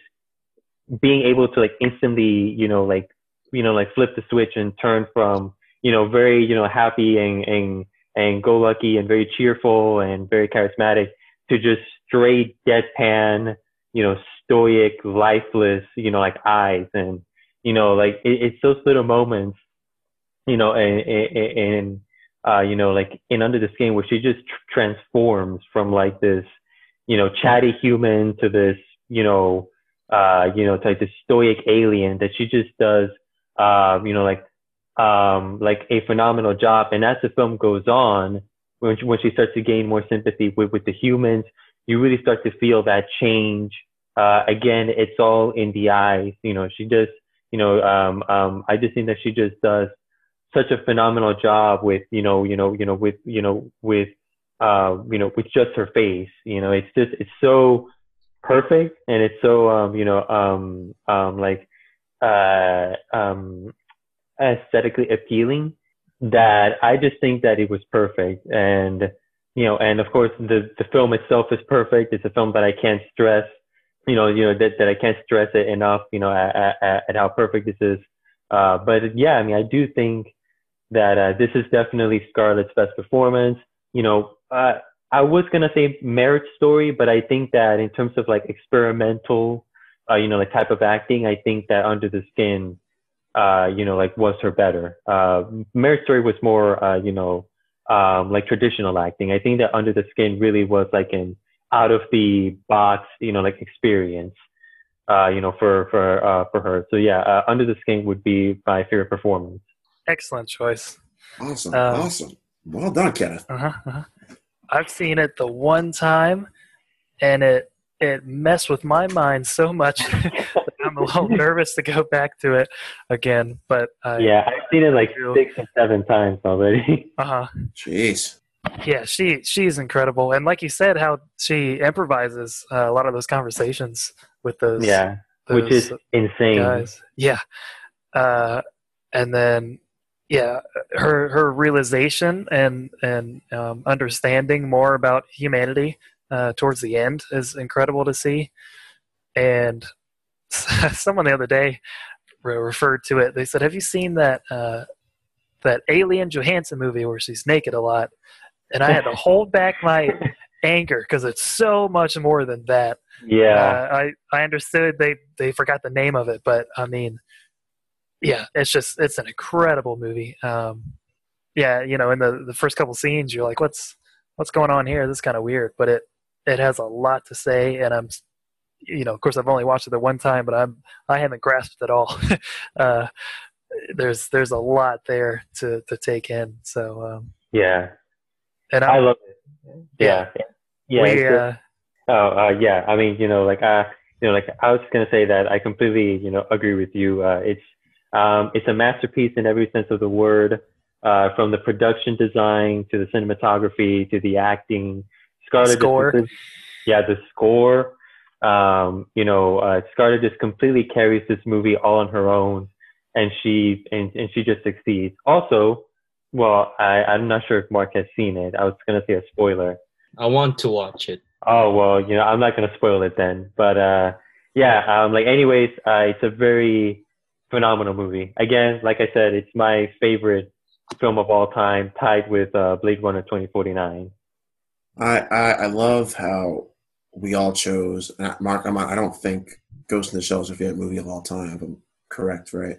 being able to like instantly, you know, like, you know, like flip the switch and turn from, you know, very, you know, happy and, and, and go lucky and very cheerful and very charismatic to just straight deadpan, you know, stoic, lifeless, you know, like eyes. And, you know, like it, it's those little moments, you know, and, and, uh, you know, like in Under the Skin where she just tr- transforms from like this, you know, chatty human to this, you know, uh, you know, like this stoic alien that she just does, uh, you know, like, um, like a phenomenal job. And as the film goes on, when she, when she starts to gain more sympathy with, with the humans, you really start to feel that change. Uh, again, it's all in the eyes. You know, she just, you know, um, um, I just think that she just does such a phenomenal job with, you know, you know, you know, with, you know, with, uh, you know, with just her face. You know, it's just, it's so perfect and it's so, um, you know, um, um, like, uh, um, aesthetically appealing that I just think that it was perfect. And, you know, and of course the, the film itself is perfect. It's a film that I can't stress, you know, you know, that, that I can't stress it enough, you know, at, at, at how perfect this is. Uh, but yeah, I mean, I do think that uh, this is definitely Scarlett's best performance. You know, uh, I was gonna say Marriage Story, but I think that in terms of like experimental, uh, you know, like type of acting, I think that Under the Skin, uh, you know, like was her better. Uh, Marriage Story was more, uh, you know, um, like traditional acting. I think that Under the Skin really was like an out of the box, you know, like experience, uh, you know, for for uh, for her. So yeah, uh, Under the Skin would be my favorite performance. Excellent choice. Awesome, Um, awesome. Well done, Kenneth. Uh-huh, uh-huh. I've seen it the one time, and it it messed with my mind so much [laughs] that I'm a little [laughs] nervous to go back to it again. But I, Yeah, I've seen it like six or seven times already. [laughs] uh-huh. Jeez. yeah, she she's incredible, and like you said, how she improvises uh, a lot of those conversations with those yeah, which is insane. guys. Yeah, uh, and then yeah, her her realization and and um, understanding more about humanity uh, towards the end is incredible to see. And [laughs] someone the other day re- referred to it. They said, "Have you seen that uh, that Alien Johansson movie where she's naked a lot?" And I had to hold back my [laughs] anger because it's so much more than that. Yeah, Uh, I I understood they they forgot the name of it, but I mean, yeah, it's just it's an incredible movie. Um, yeah, you know, in the the first couple scenes, you're like, what's what's going on here? This is kind of weird, but it it has a lot to say, and I'm, you know, of course, I've only watched it the one time, but I'm I haven't grasped it all. [laughs] uh, there's there's a lot there to to take in. So, um, yeah, and I I'm, love it. Yeah, yeah. we, uh, Oh, uh, yeah. I mean, you know, like, uh, you know, like I was gonna say that I completely, you know, agree with you. Uh, it's, um, it's a masterpiece in every sense of the word, uh, from the production design to the cinematography to the acting. Scarlett just Score. completely- yeah, the score. Um, you know, uh, Scarlett just completely carries this movie all on her own, and she and, and she just succeeds. Also, well, I, I'm not sure if Marc has seen it. I was gonna say a spoiler. I want to watch it. Oh well, you know, I'm not gonna spoil it then. But uh, yeah, um, like anyways, uh, it's a very phenomenal movie. Again, like I said, it's my favorite film of all time, tied with uh, Blade Runner 2049. I, I I love how we all chose. Marc, I'm, I don't think Ghost in the Shell is your favorite movie of all time. If I'm correct, right?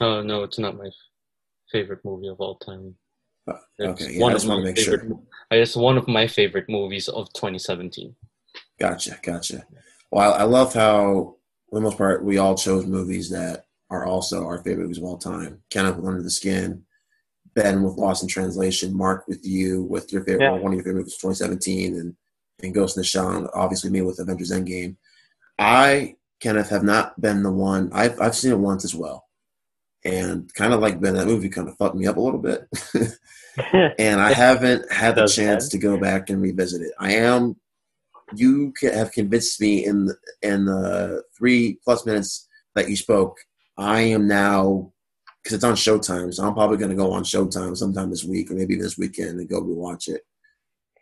Oh no, it's not my favorite movie of all time. Uh, It's Okay, yeah, I one just of want my to make sure. favorite. It's one of my favorite movies of 2017. Gotcha, gotcha. Well, I, I love how, for the most part, we all chose movies that are also our favorite movies of all time. Kenneth with Under the Skin, Ben with Lost in Translation, Marc with you with your favorite, Yeah. one of your favorite movies, 2017, and and Ghost in the Shell, and obviously me with Avengers Endgame. I Kenneth have not been the one. I've I've seen it once as well. and kind of like Ben, that movie kind of fucked me up a little bit. [laughs] and I haven't had the chance that? to go back and revisit it. I am. You have convinced me in the, in the three plus minutes that you spoke. I am now because it's on Showtime, so I'm probably going to go on Showtime sometime this week or maybe this weekend and go rewatch it.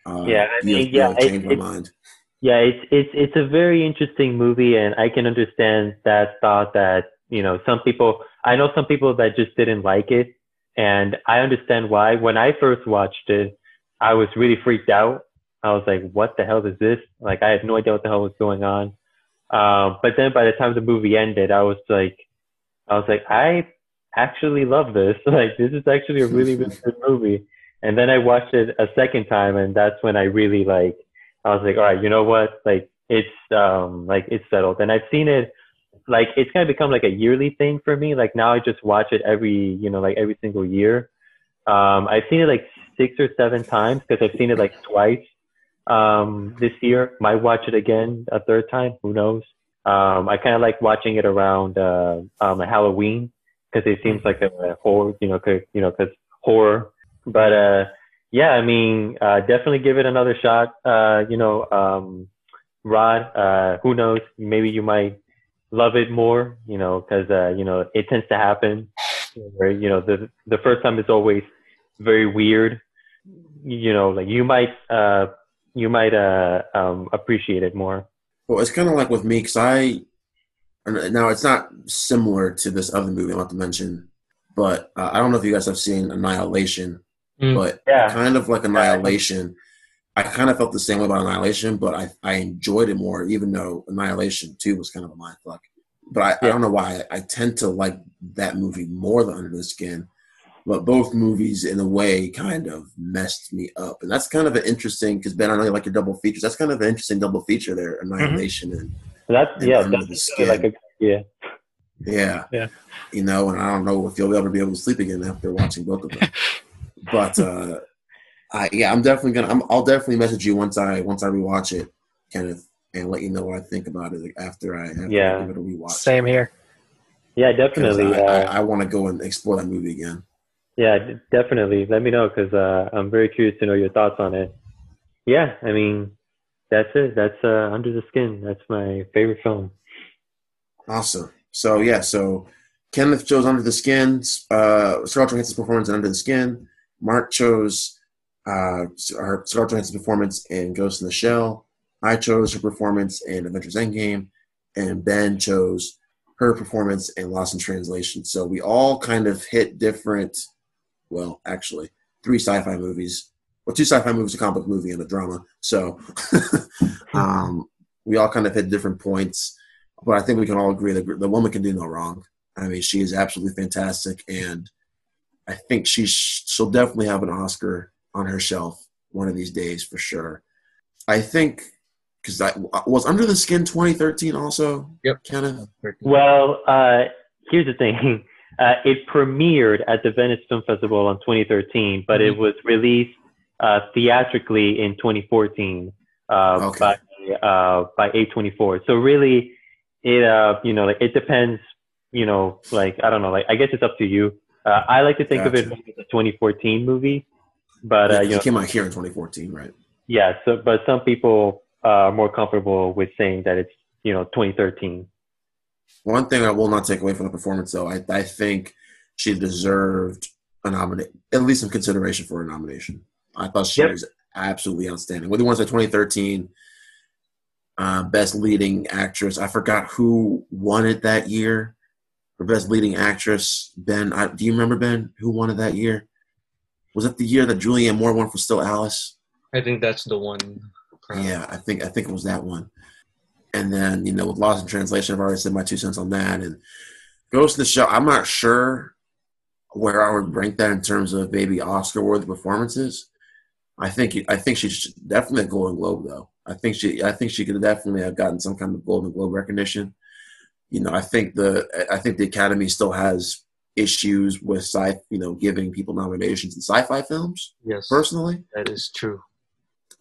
Uh, Yeah, I mean, yeah, it- my mind. Yeah, it's it's it's a very interesting movie, and I can understand that thought that you know some people. I know some people that just didn't like it, and I understand why. When I first watched it, I was really freaked out. I was like, "What the hell is this?" Like, I had no idea what the hell was going on. Um, but then by the time the movie ended, I was like, I was like, I actually love this. [laughs] Like, this is actually a really really good movie. And then I watched it a second time, and that's when I really like. I was like, all right, you know what? Like it's um like it's settled. And I've seen it like it's kind of become like a yearly thing for me. Like now I just watch it every, you know, like every single year. Um I've seen it like six or seven times because I've seen it like twice um this year. Might watch it again a third time, who knows? Um I kind of like watching it around uh um Halloween because it seems like a, horror, you know, cause, you know, cause horror. But uh yeah, I mean, uh, definitely give it another shot. Uh, you know, um, Rod, uh, who knows? Maybe you might love it more, you know, because, uh, you know, it tends to happen where, you know, the, the first time is always very weird. You know, like you might, uh, you might, uh, um, appreciate it more. Well, it's kind of like with me because I now it's not similar to this other movie I'm about to mention, but uh, I don't know if you guys have seen Annihilation, Mm. but Yeah. kind of like Annihilation. I kind of felt the same way about Annihilation, but I, I enjoyed it more, even though Annihilation 2 was kind of a mind fuck. But I, I don't know why. I, tend to like that movie more than Under the Skin. But both movies, in a way, kind of messed me up. And that's kind of an interesting, because Ben, I know you like your double features. That's kind of an interesting double feature there Annihilation and that's, And yeah, that's like a, yeah. Yeah. Yeah. You know, and I don't know if you'll ever be able to sleep again after watching both of them. [laughs] but uh I yeah, I'm definitely gonna I'm, I'll definitely message you once I once I rewatch it, Kenneth, and let you know what I think about it after I after Yeah. I give it a rewatch. Same here. yeah definitely. I, I, uh, I want to go and explore that movie again. Yeah, definitely. Let me know because uh, I'm very curious to know your thoughts on it. Yeah, I mean, that's it. That's uh, Under the Skin. That's my favorite film. Awesome. So yeah, so Kenneth chose Under the Skin, uh, Scarlett Johansson's performance in Under the Skin. Marc chose uh, our Scarlett Johansson's performance in Ghost in the Shell. I chose her performance in Avengers Endgame, and Ben chose her performance in Lost in Translation. So we all kind of hit different. Well, actually, three sci-fi movies, or two sci-fi movies, a comic book movie, and a drama. So [laughs] um, we all kind of hit different points but I think we can all agree that the woman can do no wrong. I mean, she is absolutely fantastic, and I think she sh- she'll definitely have an Oscar on her shelf one of these days for sure. I think because I was Under the Skin 2013 also. Yep. Kenneth. Well, uh, here's the thing. [laughs] Uh, it premiered at the Venice Film Festival in 2013, but it was released uh, theatrically in 2014 uh, Okay. by uh, by A24. So really, it uh, you know like it depends. You know, like I don't know. Like I guess it's up to you. Uh, I like to think of it as a 2014 movie, but Yeah, uh, you know, it came out here in 2014, right? yeah. So, but some people are more comfortable with saying that it's you know 2013. One thing I will not take away from the performance, though, I, I think she deserved a nomination, at least some consideration for a nomination. I thought she Yep. was absolutely outstanding. Whether you want to say 2013, uh, Best Leading Actress, I forgot who won it that year for Best Leading Actress. Ben, I, do you remember Ben? Who won it that year? Was it the year that Julianne Moore won for Still Alice? I think that's the one. Yeah, I think I think it was that one. And then you know, with Lost in Translation, I've already said my two cents on that. And Ghost in the Shell, I'm not sure where I would rank that in terms of maybe Oscar-worthy performances. I think I think she's definitely a Golden Globe though. I think she I think she could definitely have gotten some kind of Golden Globe recognition. You know, I think the I think the Academy still has issues with sci you know giving people nominations in sci-fi films Yes, personally. that is true.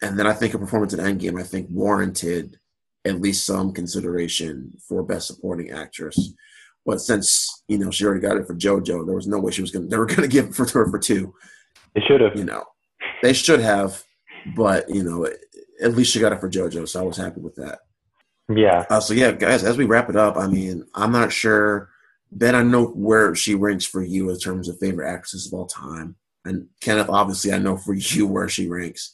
And then I think a performance in Endgame, I think warranted at least some consideration for Best Supporting Actress. But since you know she already got it for JoJo, there was no way she was gonna. They were gonna [laughs] give it for her for two. They should have. You know, they should have, but you know, at least she got it for JoJo, so I was happy with that. Yeah. Uh, so yeah, guys, as we wrap it up, I mean, I'm not sure. Ben, I know where she ranks for you in terms of favorite actresses of all time, and Kenneth, obviously, I know for you where she ranks.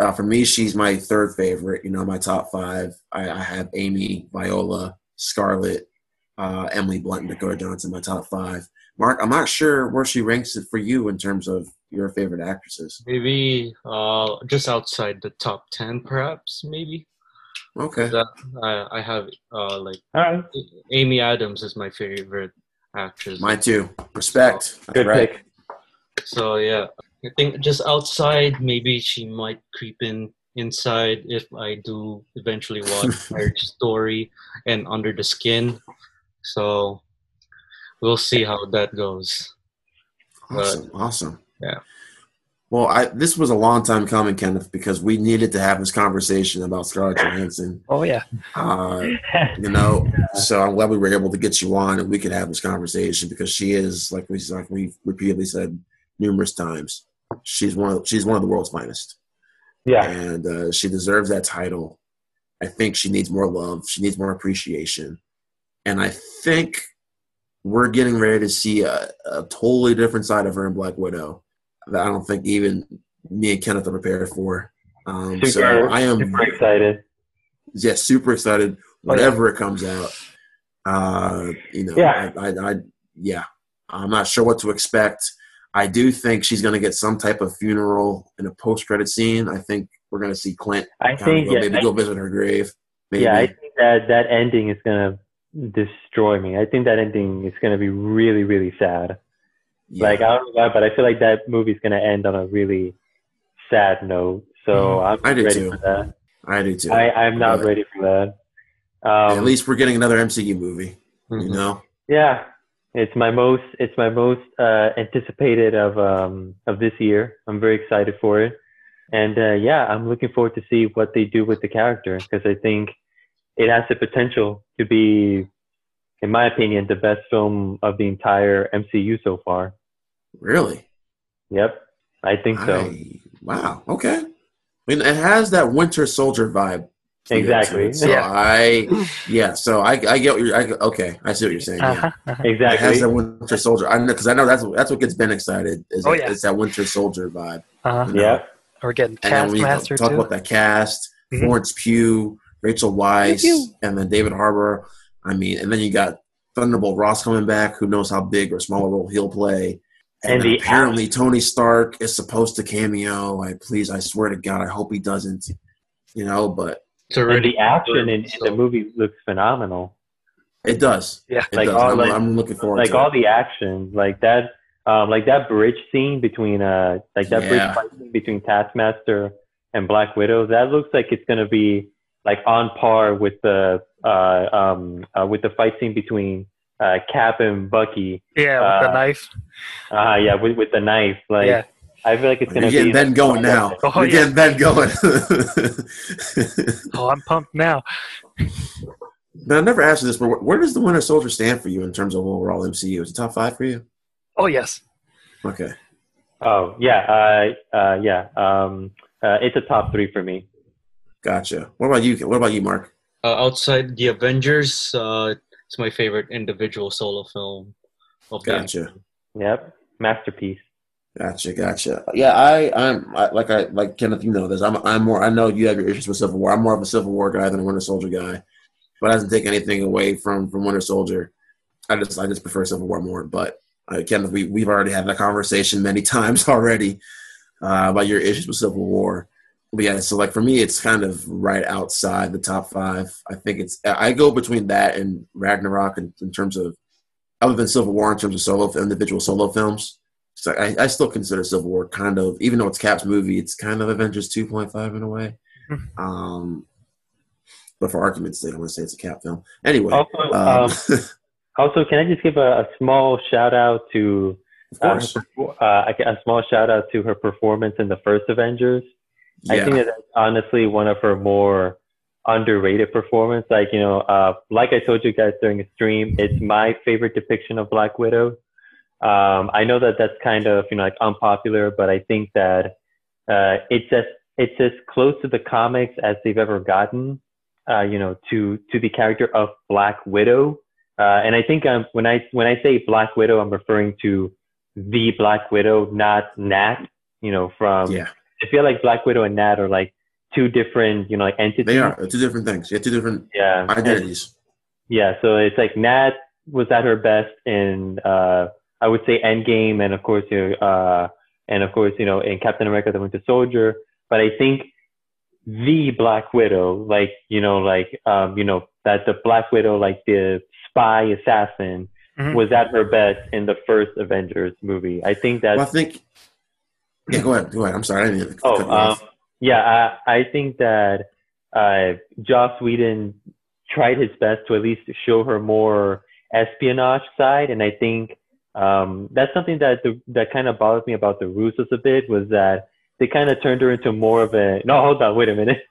Uh, for me, she's my third favorite. You know, my top five. I, I have Amy, Viola, Scarlett, uh, Emily Blunt, and Dakota Johnson. My top five. Marc, I'm not sure where she ranks it for you in terms of your favorite actresses. Maybe uh, just outside the top ten, perhaps. Maybe. Okay. That, I I have uh, like All right. Amy Adams is my favorite actress. Mine too. Respect. That's Good right. pick. So yeah, I think just outside, maybe she might creep in inside if I do eventually watch [laughs] Marriage Story and Under the Skin. So we'll see how that goes. Awesome. awesome. yeah. Well, I this was a long time coming, Kenneth, because we needed to have this conversation about Scarlett Johansson. Oh yeah. Uh, [laughs] you know, so I'm glad we were able to get you on and we could have this conversation because she is, like we like we repeatedly said numerous times, she's one of she's one of the world's finest, yeah. and uh, she deserves that title. I think she needs more love. She needs more appreciation, and I think we're getting ready to see a, a totally different side of her in Black Widow that I don't think even me and Kenneth are prepared for. Um, so I am super excited. yeah, super excited. Whenever it comes out, uh, you know, Yeah. I, I, I, yeah, I'm not sure what to expect. I do think she's going to get some type of funeral in a post-credit scene. I think we're going to see Clint I think go, yeah, maybe I, go visit her grave. Maybe. yeah, I think that that ending is gonna destroy me. I think that ending is gonna be really, really sad. Yeah. Like I don't know why, but I feel like that movie's gonna end on a really sad note. So I'm Mm-hmm. I do ready too. for that. I do too. I, I'm not But ready for that. Um, At least we're getting another MCU movie. You Mhm. know, Yeah, it's my most it's my most uh, anticipated of um, of this year. I'm very excited for it, and uh, yeah, I'm looking forward to see what they do with the character because I think it has the potential to be, in my opinion, the best film of the entire MCU so far. really. Yep, I think so. I- wow. Okay. I mean, it has that Winter Soldier vibe. Feel to Exactly. it. So Yeah. I, [laughs] yeah. So I, I get what you're. I, okay, I see what you're saying. Yeah. Uh-huh, uh-huh. It has Exactly. that Winter Soldier. I know because I know that's that's what gets Ben excited. Is Oh, that, yeah. it's that Winter Soldier vibe. Uh-huh. you know? Yep. We're getting And then we Taskmaster talk too. about that cast: Mhm. Florence Pugh, Rachel Weisz, and then David Harbour. I mean, and then you got Thunderbolt Ross coming back. Who knows how big or small a role he'll play? And then the apparently Tony Stark is supposed to cameo. I please, I swear to God, I hope he doesn't. You know, but It's And already the action in, in the movie looks phenomenal. it does. Yeah. It Like does. all, I'm, like- I'm looking forward like to all it. the action, like that, um, like that bridge scene between uh, like that Yeah. bridge fight scene between Taskmaster and Black Widow. That looks like it's gonna be like on par with the uh, um, uh, with the fight scene between uh, Cap and Bucky. Yeah, with the Uh, knife. Uh, yeah, with, with the knife. Like Yeah. I feel like it's gonna getting be Ben going now. [laughs] Oh, You're yeah. getting Ben going. Oh, I'm pumped now. But I never asked you this, but where- where does the Winter Soldier stand for you in terms of overall MCU? Is it top five for you? Oh yes. Okay. Oh yeah, uh, uh, yeah. Um, uh, it's a top three for me. Gotcha. What about you? What about you, Marc? uh, outside the Avengers. Uh, it's my favorite individual solo film of the Gotcha. Yep, masterpiece. Gotcha, gotcha. Yeah, I, I'm I, like I like Kenneth. You know this. I'm, I'm more. I know you have your issues with Civil War. I'm more of a Civil War guy than a Winter Soldier guy, but it doesn't take anything away from from Winter Soldier. I just, I just prefer Civil War more. But uh, Kenneth, we we've already had that conversation many [laughs] times already uh, about your issues with Civil War. But yeah, so like for me, it's kind of right outside the top five. I think it's I go between that and Ragnarok in, in terms of other than Civil War in terms of solo individual solo films. So I, I still consider Civil War kind of, even though it's Cap's movie, it's kind of Avengers 2.5 in a way. Mhm. Um, but for argument's sake, I'm going to say it's a Cap film. Anyway, Also, um, um, [laughs] Also, can I just give a, a small shout out to of uh, uh, a small shout out to her performance in the first Avengers? I think that that's honestly one of her more underrated performance. Like you know, uh, like I told you guys during the stream, it's my favorite depiction of Black Widow. Um, I know that that's kind of you know like unpopular, but I think that uh, it's as it's as close to the comics as they've ever gotten. Uh, you know, to to the character of Black Widow. Uh, and I think um, when I when I say Black Widow, I'm referring to the Black Widow, not Nat. You know, from Yeah, I feel like Black Widow and Nat are like two different, you know, like entities. they are two different things. Yeah, two different Yeah. And- identities. yeah. So it's like Nat was at her best in, uh, I would say Endgame, and of course, you know, uh, and of course, you know, in Captain America: The Winter Soldier. But I think the Black Widow, like you know, like um, you know, that the Black Widow, like the spy assassin, Mhm. was at her best in the first Avengers movie. I think that Well, I think. Yeah, go ahead. Go ahead. I'm sorry. I didn't mean Oh, cut you um, yeah, I, I think that uh, Joss Whedon tried his best to at least show her more espionage side, and I think um, that's something that the, that kind of bothered me about the Russos a bit was that they kind of turned her into more of a no, hold on, wait a minute,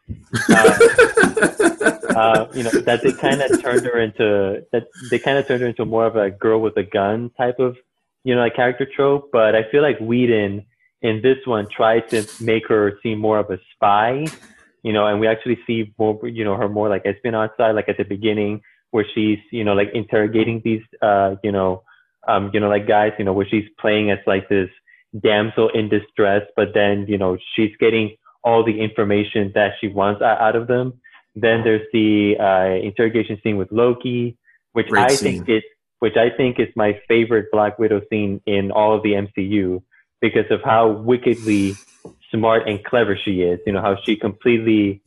uh, you know that they kind of turned her into that they kind of turned her into more of a girl with a gun type of you know like character trope, but I feel like Whedon in this one tried to make her seem more of a spy, you know, and we actually see more, you know, her more like espionage side, like at the beginning where she's, you know, like interrogating these, uh, you know, um, you know, like guys, you know, where she's playing as like this damsel in distress, but then, you know, she's getting all the information that she wants out of them. Then there's the uh, interrogation scene with Loki, which Great I scene. think is, which I think is my favorite Black Widow scene in all of the MCU because of how wickedly smart and clever she is. You know how she completely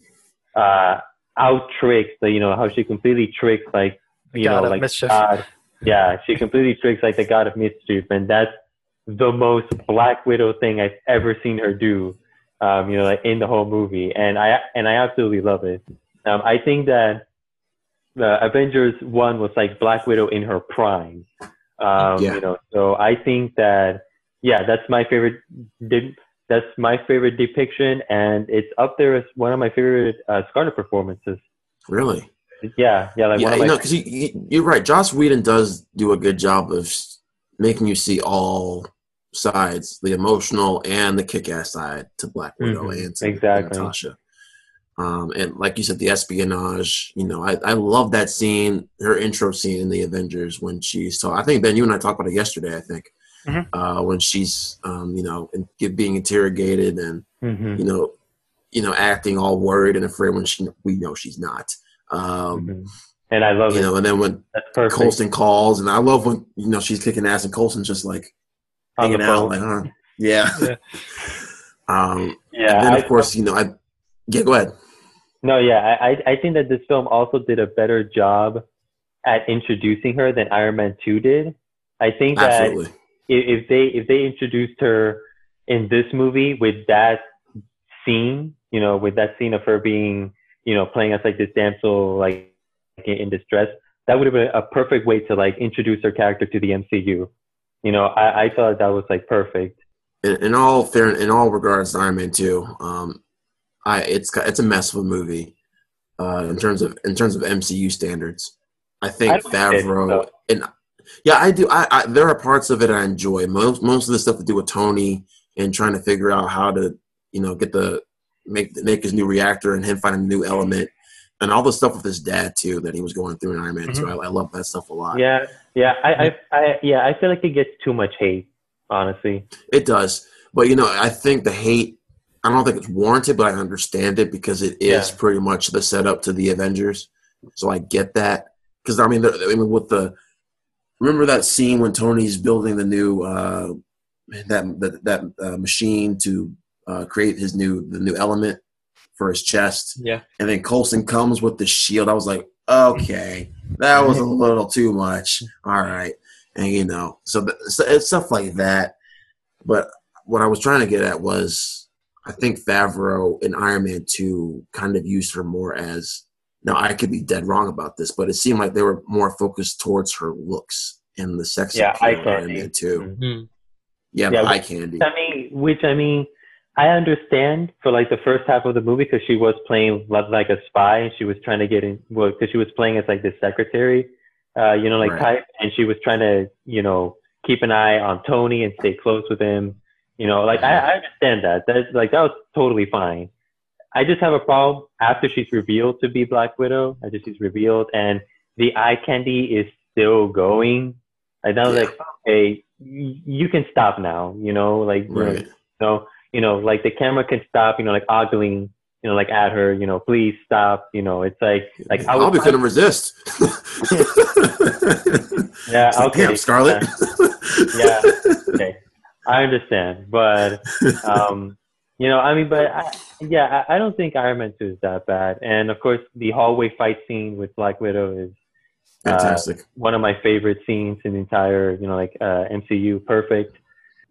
uh, out tricks, the, you know how she completely tricks like you god know like mischief. God. Yeah, she completely tricks like the god of mischief, and that's the most Black Widow thing I've ever seen her do. Um, you know, like in the whole movie, and I and I absolutely love it. Um, I think that the Avengers one was like Black Widow in her prime. Um, Yeah. You know, so I think that yeah, that's my favorite. De- that's my favorite depiction, and it's up there as one of my favorite uh, Scarlett performances. really? Yeah, yeah, like yeah, you my. know, because you're right. Joss Whedon does do a good job of making you see all sides, the emotional and the kick-ass side to Black Widow Mhm, and to exactly. Natasha. Um, and like you said, the espionage. You know, I, I love that scene, her intro scene in the Avengers when she's. Ta- I think Ben, you and I talked about it yesterday. I think Mhm. uh, when she's, um, you know, in, being interrogated and Mhm, you know, you know, acting all worried and afraid when she we know she's not. Um, mhm. And I love You it. know, and then when. Coulson calls, and I love when you know she's kicking ass, and Coulson's just like On hanging out, like, huh? Yeah. [laughs] Yeah. [laughs] um, yeah, and then I- of course, you know, I yeah, go ahead. No, yeah, I, I- I think that this film also did a better job at introducing her than Iron Man Two did. I think that Absolutely. if they if they introduced her in this movie with that scene, you know, with that scene of her being, you know, playing as like this damsel like in, distress, that would have been a perfect way to like introduce her character to the MCU. You know, I, I thought that was like perfect. In, in all fair, in all regards, to Iron Man Two, um, I it's it's a mess of a movie. Uh, in terms of in terms of MCU standards, I think I don't get it, Favreau and yeah, I do. I, I there are parts of it I enjoy. Most most of the stuff to do with Tony and trying to figure out how to you know get the make make his new reactor and him finding a new element and all the stuff with his dad too that he was going through in Iron Man Two. I, I love that stuff a lot. Yeah, yeah, I, I, I, yeah, I feel like it gets too much hate, honestly. It does, but you know, I think the hate. I don't think it's warranted, but I understand it because it is Yeah. pretty much the setup to the Avengers. So I get that because I mean, the, I mean, with the remember that scene when Tony's building the new uh, that that, that uh, machine to uh, create his new the new element for his chest, Yeah. and then Coulson comes with the shield. I was like, okay, that was a [laughs] little too much. All right, and you know, so, th- so it's stuff like that. But what I was trying to get at was, I think Favreau in Iron Man Two kind of used her more as. Now I could be dead wrong about this, but it seemed like they were more focused towards her looks and the sex Yeah, appeal eye in Iron candy. Man Two. Mhm. Yeah, Yeah, the eye candy. I mean, which I mean, I understand for like the first half of the movie because she was playing like a spy and she was trying to get in well because she was playing as like the secretary, uh, you know, like Right. type, and she was trying to you know keep an eye on Tony and stay close with him. You know, like I, I understand that. That's like that was totally fine. I just have a problem after she's revealed to be Black Widow. After she's revealed and the eye candy is still going. I was Yeah. like, okay, you can stop now. You know, like you know, Right. so, you know, like the camera can stop, you know, like ogling, you know, like at her, you know, please stop. You know, it's like, like I was, couldn't resist. [laughs] yeah, It's like, okay, Damn, Scarlett. Yeah. okay, I understand, but, um, you know, I mean, but I, yeah, I, I don't think Iron Man 2 is that bad. And of course, the hallway fight scene with Black Widow is Fantastic. one of my favorite scenes in the entire, you know, like uh, MCU. Perfect.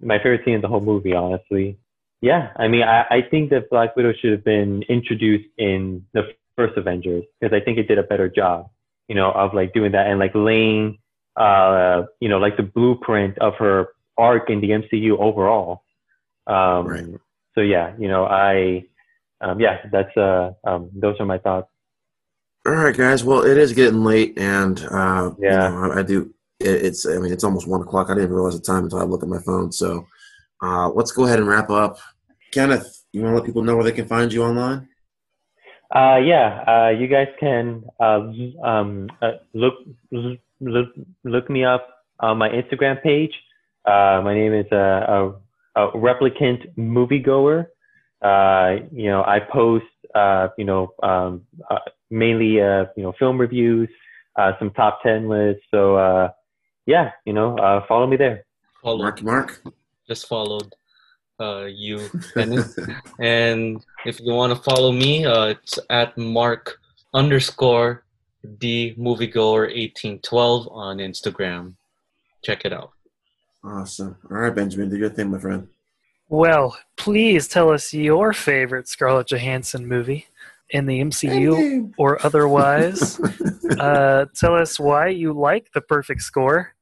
My favorite scene in the whole movie, honestly. Yeah, I mean, I, I think that Black Widow should have been introduced in the first Avengers because I think it did a better job, you know, of like doing that and like laying, uh, you know, like the blueprint of her arc in the MCU overall. Um, Right. So yeah, you know, I, um, yeah, that's uh, um, those are my thoughts. All right, guys. Well, it is getting late, and uh, Yeah. you know, I, I do. It, it's. I mean, it's almost one o'clock. I didn't realize the time until I looked at my phone. So, uh, let's go ahead and wrap up. Kenneth, you want to let people know where they can find you online? Uh, yeah, uh, you guys can uh, um, uh, look, look look me up on my Instagram page. Uh, my name is uh, a, a replicant moviegoer. Uh, you know, I post uh, you know um, uh, mainly uh, you know film reviews, uh, some top ten lists. So uh, yeah, you know, uh, follow me there. Follow. Marky Mark. Just followed uh, you, [laughs] Kenneth. and if you want to follow me, uh, it's at Mark underscore the moviegoer eighteen twelve on Instagram. Check it out. Awesome. All right, Benjamin, do your thing, my friend. Well, please tell us your favorite Scarlett Johansson movie in the MCU or otherwise. [laughs] uh, tell us why you like the perfect score.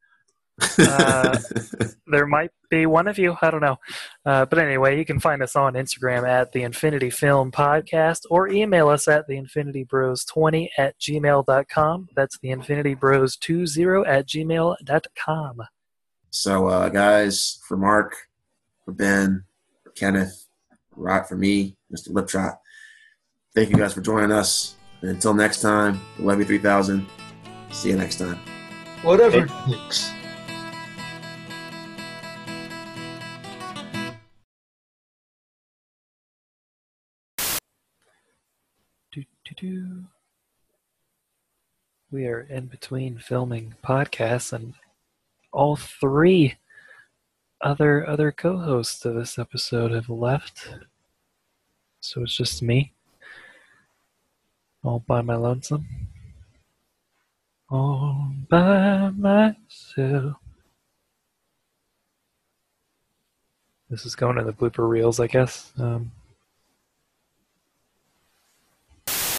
Uh, [laughs] there might be one of you. I don't know. Uh, but anyway, you can find us on Instagram at the Infinity Film Podcast or email us at the Infinity Bros 20 at gmail.com. That's the Infinity Bros 20 at gmail.com. so, uh, guys, for Marc, for Ben, for Kenneth, Rod for me, Mr. Lipshot. Thank you guys for joining us. And until next time, Levy 3000. See you next time. Whatever it We are in between filming podcasts, and all three other other co-hosts of this episode have left. So it's just me, all by my lonesome, all by myself. This is going to the blooper reels, I guess. Um,